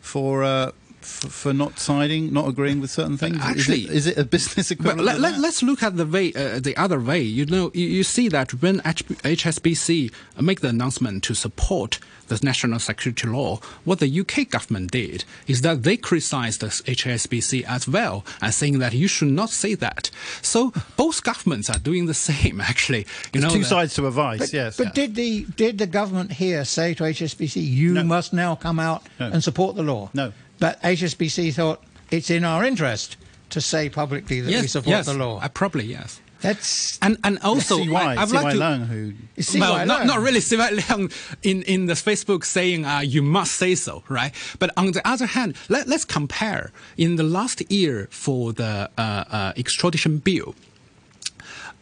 for uh, f- for not siding, not agreeing with certain things. Actually- is it, is it a business But equivalent? Let, let, let's look at the way, uh, the other way. You know, you, you see that when H- HSBC make the announcement to support the national security law, what the UK government did is that they criticized the HSBC as well and saying that you should not say that. So both governments are doing the same, actually. You There's know, two that- sides to a vice. But, yes. but did the did the government here say to HSBC, you No. must now come out No. and support the law? No. But HSBC thought it's in our interest to say publicly that we support yes, the law. uh, probably yes. That's And and also, CY, I, CY like to. Leung, who well, not, Leung. not really CY Leung in, in the Facebook saying uh, you must say so, right? But on the other hand, let, let's compare. In the last year for the uh, uh, extradition bill,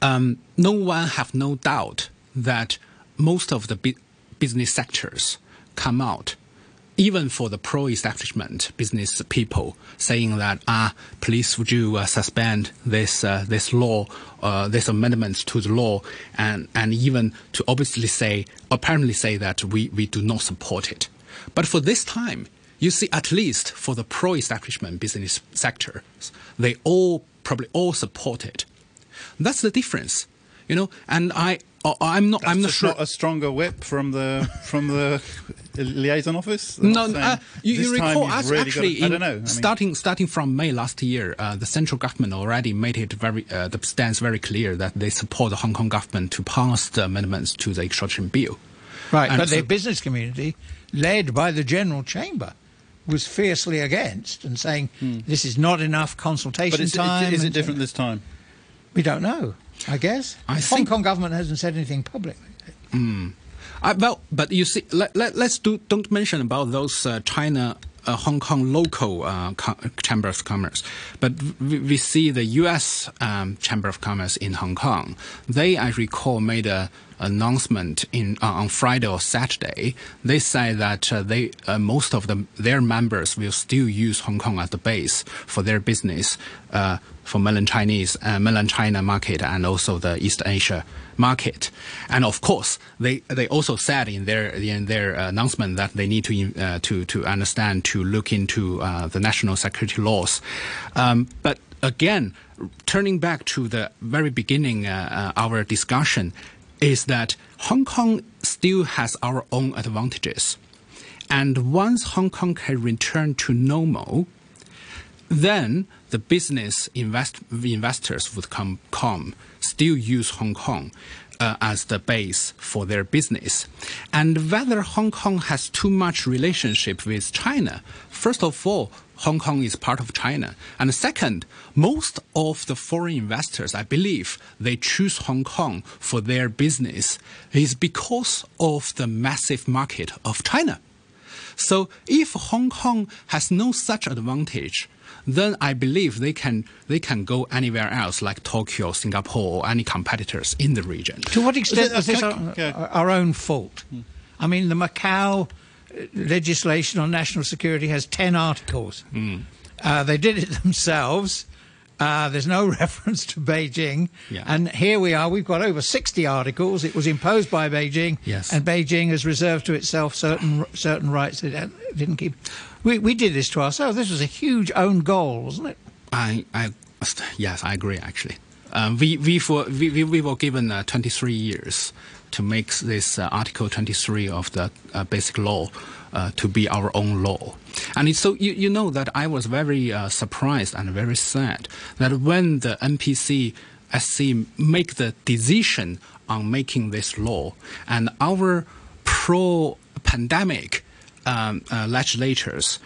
um, no one have no doubt that most of the bu- business sectors come out, even for the pro-establishment business people, saying that ah, please would you uh, suspend this uh, this law, uh, this amendments to the law, and and even to obviously say, apparently say that we we do not support it. But for this time, you see, at least for the pro-establishment business sector, they all probably all support it. That's the difference, you know. And I, I'm not, That's I'm not sure. not a stronger whip from the from the liaison office. They're No, saying, uh, you, you recall us really actually gotta, I don't know. I mean, starting starting from May last year, uh, the central government already made it very uh, the stance very clear that they support the Hong Kong government to pass the amendments to the extradition bill. Right, And but so- the business community, led by the General Chamber, was fiercely against and saying this is not enough consultation Hmm. but is, time. it, is it different this time? We don't know. I guess. I the think- Hong Kong government hasn't said anything publicly. I, well, but you see, let, let, let's do, don't mention about those uh, China, uh, Hong Kong local uh, Chamber of Commerce. But we, we see the U.S. Um, Chamber of Commerce in Hong Kong. They, I recall, made a announcement in uh, on Friday or Saturday. They say that uh, they uh, most of them their members will still use Hong Kong as the base for their business uh, for mainland Chinese, uh, mainland China market, and also the East Asia market. And of course, they they also said in their in their announcement that they need to uh, to to understand to look into uh, the national security laws. Um, but again, turning back to the very beginning, uh, uh, our discussion is that Hong Kong still has our own advantages. And once Hong Kong can return to normal, then the business invest, investors would come, come still use Hong Kong uh, as the base for their business. And whether Hong Kong has too much relationship with China, first of all, Hong Kong is part of China. And second, most of the foreign investors, I believe, they choose Hong Kong for their business is because of the massive market of China. So if Hong Kong has no such advantage, then I believe they can they can go anywhere else, like Tokyo, Singapore, or any competitors in the region. To what extent it- is this our, our own fault? I mean, the Macau uh, legislation on national security has 10 articles. Uh, they did it themselves. Uh, there's no reference to Beijing. Yeah. And here we are, we've got over 60 articles. It was imposed by Beijing. Yes. And Beijing has reserved to itself certain certain rights that it didn't keep. We, we did this to ourselves. This was a huge own goal, wasn't it? I, I yes, I agree. Actually, um, we we, for, we we we were given uh, 23 years to make this uh, Article 23 of the uh, Basic Law uh, to be our own law. And so you, you know that I was very uh, surprised and very sad that when the NPC SC make the decision on making this law, and our pro-pandemic um, uh, legislators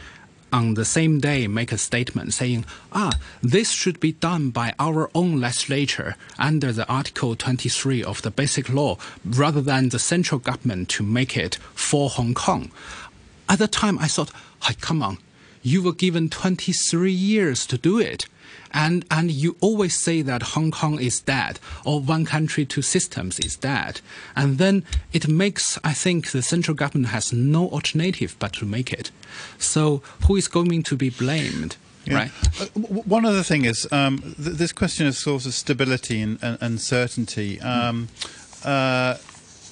on the same day make a statement saying, ah, this should be done by our own legislature under the Article 23 of the Basic Law rather than the central government to make it for Hong Kong. At the time, I thought, hey, come on, you were given 23 years to do it. And, and you always say that Hong Kong is dead or one country, two systems is dead. And then it makes, I think, the central government has no alternative but to make it. So who is going to be blamed? Yeah. Right? Uh, w- one other thing is um, th- this question of sort of stability and, and, and certainty. Um, uh,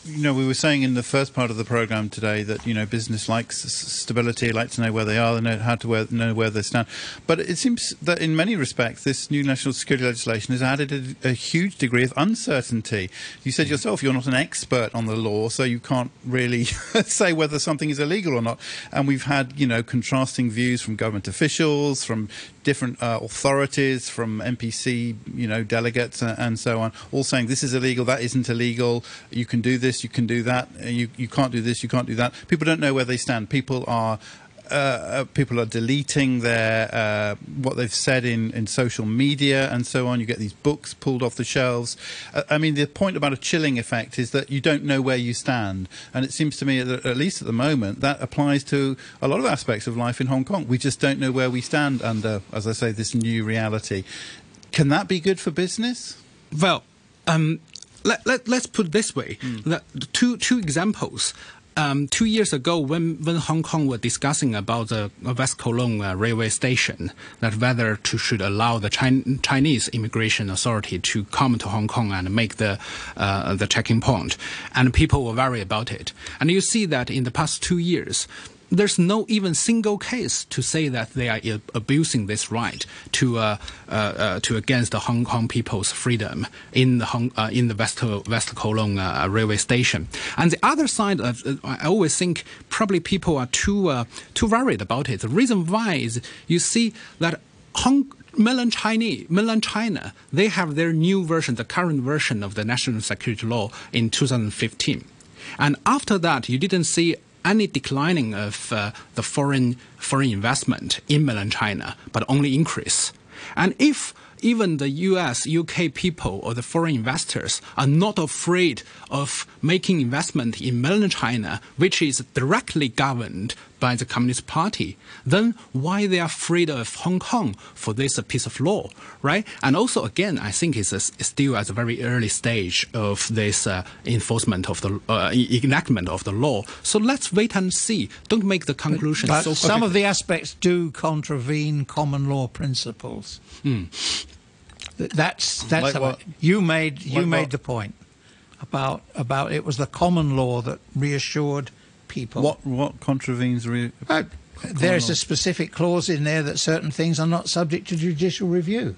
you know, we were saying in the first part of the program today that you know business likes stability, like to know where they are, they know how to where, know where they stand. But it seems that in many respects, this new national security legislation has added a, a huge degree of uncertainty. You said hmm. yourself you're not an expert on the law, so you can't really say whether something is illegal or not. And we've had you know contrasting views from government officials, from different uh, authorities, from NPC, you know, delegates and, and so on, all saying this is illegal, that isn't illegal. You can do this, you can do that. uh, You you can't do this, you can't do that. People don't know where they stand. People are. Uh, uh, people are deleting their uh, what they've said in, in social media and so on. You get these books pulled off the shelves. Uh, I mean, the point about a chilling effect is that you don't know where you stand, and it seems to me that at least at the moment that applies to a lot of aspects of life in Hong Kong. We just don't know where we stand under, as I say, this new reality. Can that be good for business? Well, um, let, let, let's put it this way. That two, two examples. Um, two years ago, when, when Hong Kong were discussing about the West Kowloon uh, railway station, that whether to should allow the Chin- Chinese immigration authority to come to Hong Kong and make the uh, the checking point, and people were worried about it. And you see that in the past two years, there's no even single case to say that they are abusing this right to uh, uh, uh, to against the Hong Kong people's freedom in the Hong, uh, in the West West Kowloon uh, railway station. And the other side, of, I always think probably people are too too worried about it. The reason why is you see that Hong mainland Chinese, mainland China, they have their new version, the current version of the national security law in 2015. And after that, you didn't see any declining of uh, the foreign foreign investment in mainland China, but only increase. And if even the US, UK people or the foreign investors are not afraid of making investment in mainland China, which is directly governed by the Communist Party, then why they are afraid of Hong Kong for this piece of law, right? And also, again, I think it's, a, it's still at a very early stage of this uh, enforcement of the uh, enactment of the law. So let's wait and see. Don't make the conclusion But so some of the aspects do contravene common law principles. Th- That's that's Like how- you made you Like made what? the point about about it was the common law that reassured people. What what contravenes? Re- Uh, there's a specific clause in there that certain things are not subject to judicial review.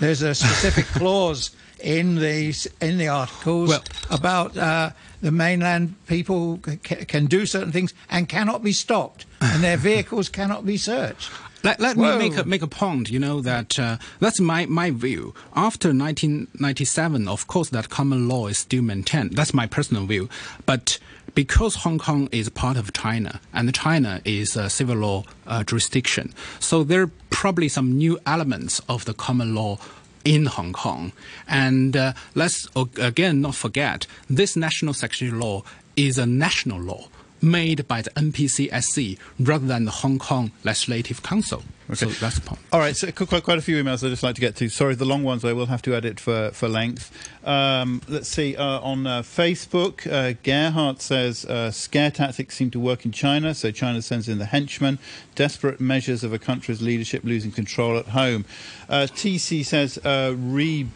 There's a specific clause in the in the articles Well- about uh, the mainland people ca- can do certain things and cannot be stopped, and their vehicles cannot be searched. Let, let Whoa. me make a, make a point, you know, that uh, that's my, my view. After 1997, of course, that common law is still maintained. That's my personal view. But because Hong Kong is part of China, and China is a civil law uh, jurisdiction, so there are probably some new elements of the common law in Hong Kong. And uh, let's again not forget, this national security law is a national law made by the NPCSC rather than the Hong Kong Legislative Council. So that's the point. All right, so quite, quite a few emails I'd just like to get to. Sorry, the long ones I will have to edit for, for length. Um, let's see, uh, on uh, Facebook, uh, Gerhardt says uh, scare tactics seem to work in China, so China sends in the henchmen, desperate measures of a country's leadership losing control at home. Uh, TC says uh, re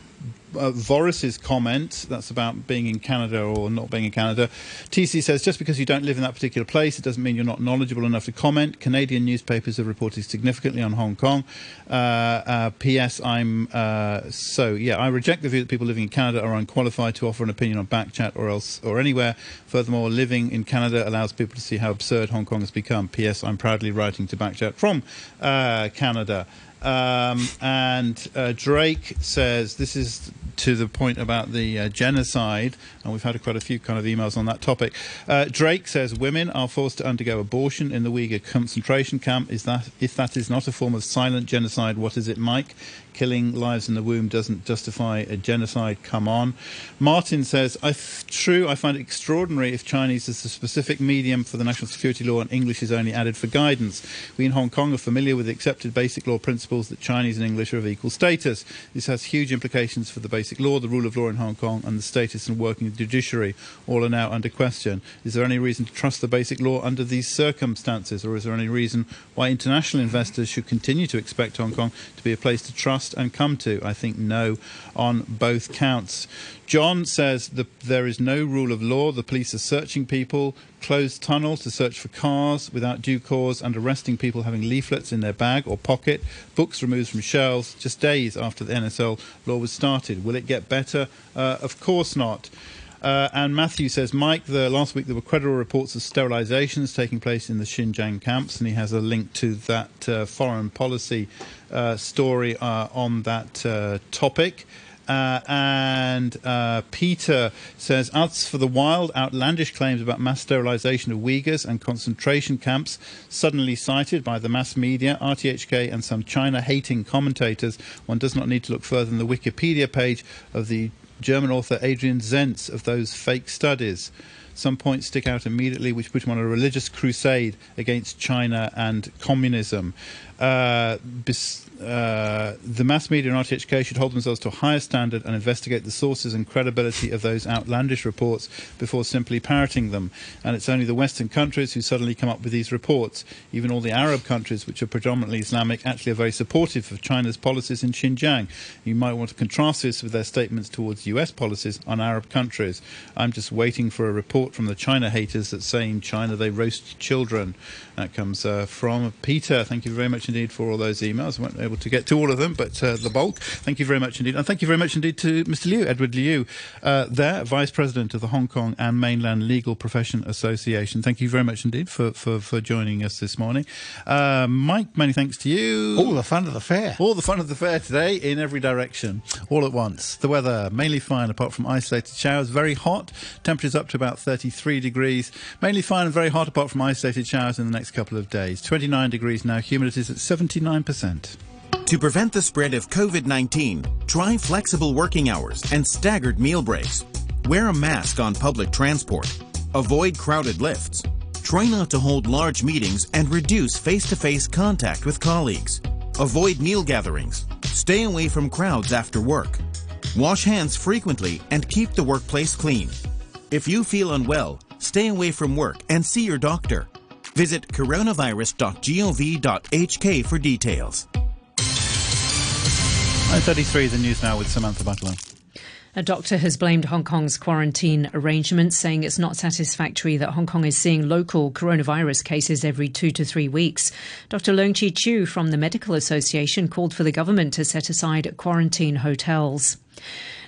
uh, Voris's comment, that's about being in Canada or not being in Canada. TC says, just because you don't live in that particular place, it doesn't mean you're not knowledgeable enough to comment. Canadian newspapers have reported significantly on Hong Kong. Uh, uh, P.S. I'm, uh, so, yeah, I reject the view that people living in Canada are unqualified to offer an opinion on Backchat or else or anywhere. Furthermore, living in Canada allows people to see how absurd Hong Kong has become. P.S. I'm proudly writing to Backchat from uh, Canada. Um, and uh, Drake says this is to the point about the uh, genocide, and we've had quite a few kind of emails on that topic. Uh, Drake says women are forced to undergo abortion in the Uyghur concentration camp. Is that if that is not a form of silent genocide, what is it, Mike? Killing lives in the womb doesn't justify a genocide. Come on. Martin says, I f- true, I find it extraordinary if Chinese is the specific medium for the national security law and English is only added for guidance. We in Hong Kong are familiar with the accepted basic law principles that Chinese and English are of equal status. This has huge implications for the basic law, the rule of law in Hong Kong, and the status and working of the judiciary. All are now under question. Is there any reason to trust the basic law under these circumstances, or is there any reason why international investors should continue to expect Hong Kong to be a place to trust and come to? I think no on both counts. John says that there is no rule of law. The police are searching people, closed tunnels to search for cars without due cause, and arresting people having leaflets in their bag or pocket, books removed from shelves just days after the NSL law was started. Will it get better? Uh, of course not. Uh, and Matthew says, Mike, the, last week there were credible reports of sterilizations taking place in the Xinjiang camps, and he has a link to that uh, foreign policy uh, story uh, on that uh, topic. Uh, and Peter says, as for the wild, outlandish claims about mass sterilization of Uyghurs and concentration camps, suddenly cited by the mass media, RTHK, and some China hating commentators, one does not need to look further than the Wikipedia page of the German author Adrian Zenz of those fake studies. Some points stick out immediately, which put him on a religious crusade against China and communism. Uh, bis- uh, the mass media and RTHK should hold themselves to a higher standard and investigate the sources and credibility of those outlandish reports before simply parroting them. And it's only the Western countries who suddenly come up with these reports. Even all the Arab countries, which are predominantly Islamic, actually are very supportive of China's policies in Xinjiang. You might want to contrast this with their statements towards US policies on Arab countries. I'm just waiting for a report from the China haters that say in China they roast children. That comes uh, from Peter. Thank you very much indeed for all those emails. I weren't able to get to all of them, but uh, the bulk. Thank you very much indeed. And thank you very much indeed to Mr. Liu, Edward Liu, uh, there, Vice President of the Hong Kong and Mainland Legal Profession Association. Thank you very much indeed for, for, for joining us this morning. Uh, Mike, many thanks to you. All the fun of the fair. All the fun of the fair today in every direction, all at once. The weather mainly fine apart from isolated showers. Very hot. Temperatures up to about 33 degrees. Mainly fine and very hot apart from isolated showers in the next couple of days. 29 degrees now. Humidity is at 79%. To prevent the spread of COVID 19, try flexible working hours and staggered meal breaks. Wear a mask on public transport. Avoid crowded lifts. Try not to hold large meetings and reduce face to face contact with colleagues. Avoid meal gatherings. Stay away from crowds after work. Wash hands frequently and keep the workplace clean. If you feel unwell, stay away from work and see your doctor. Visit coronavirus.gov.hk for details. 9.33, the news now with Samantha Butler. A doctor has blamed Hong Kong's quarantine arrangements, saying it's not satisfactory that Hong Kong is seeing local coronavirus cases every two to three weeks. Dr. Leung Chi Chiu from the Medical Association called for the government to set aside quarantine hotels.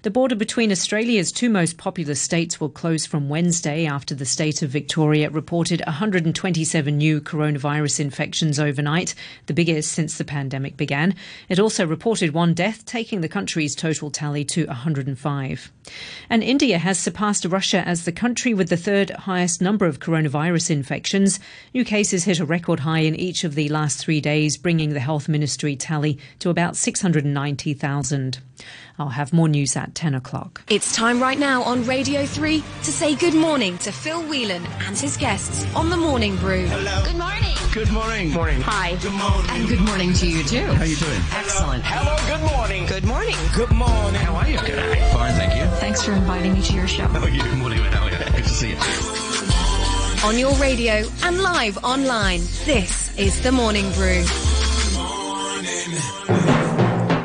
The border between Australia's two most populous states will close from Wednesday after the state of Victoria reported 127 new coronavirus infections overnight, the biggest since the pandemic began. It also reported one death, taking the country's total tally to 105. And India has surpassed Russia as the country with the third highest number of coronavirus infections. New cases hit a record high in each of the last three days, bringing the health ministry tally to about 690,000. I'll have more news at 10 o'clock. It's time right now on Radio 3 to say good morning to Phil Whelan and his guests on the Morning Brew. Hello. Good morning. Good morning. Morning. Hi. Good morning. And good morning to you too. How are you doing? Excellent. Hello. Good morning. Good morning. Good morning. How are you? Good. Fine, thank you. Thanks for inviting me to your show. How are you? Good morning. How are you? Good to see you. On your radio and live online, this is the Morning Brew.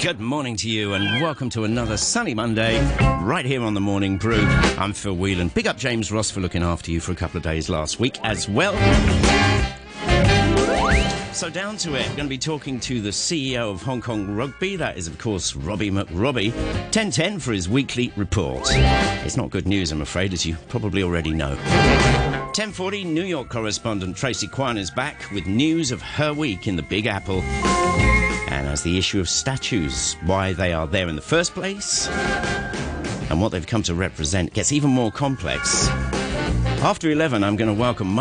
Good morning to you, and welcome to another sunny Monday, right here on the Morning Brew. I'm Phil Whelan. Big up James Ross for looking after you for a couple of days last week as well. So down to it, we're going to be talking to the CEO of Hong Kong Rugby. That is, of course, Robbie McRobbie. 1010 for his weekly report. It's not good news, I'm afraid, as you probably already know. 1040, New York correspondent Tracy Kwan is back with news of her week in the Big Apple. And as the issue of statues, why they are there in the first place, and what they've come to represent gets even more complex. After 11, I'm going to welcome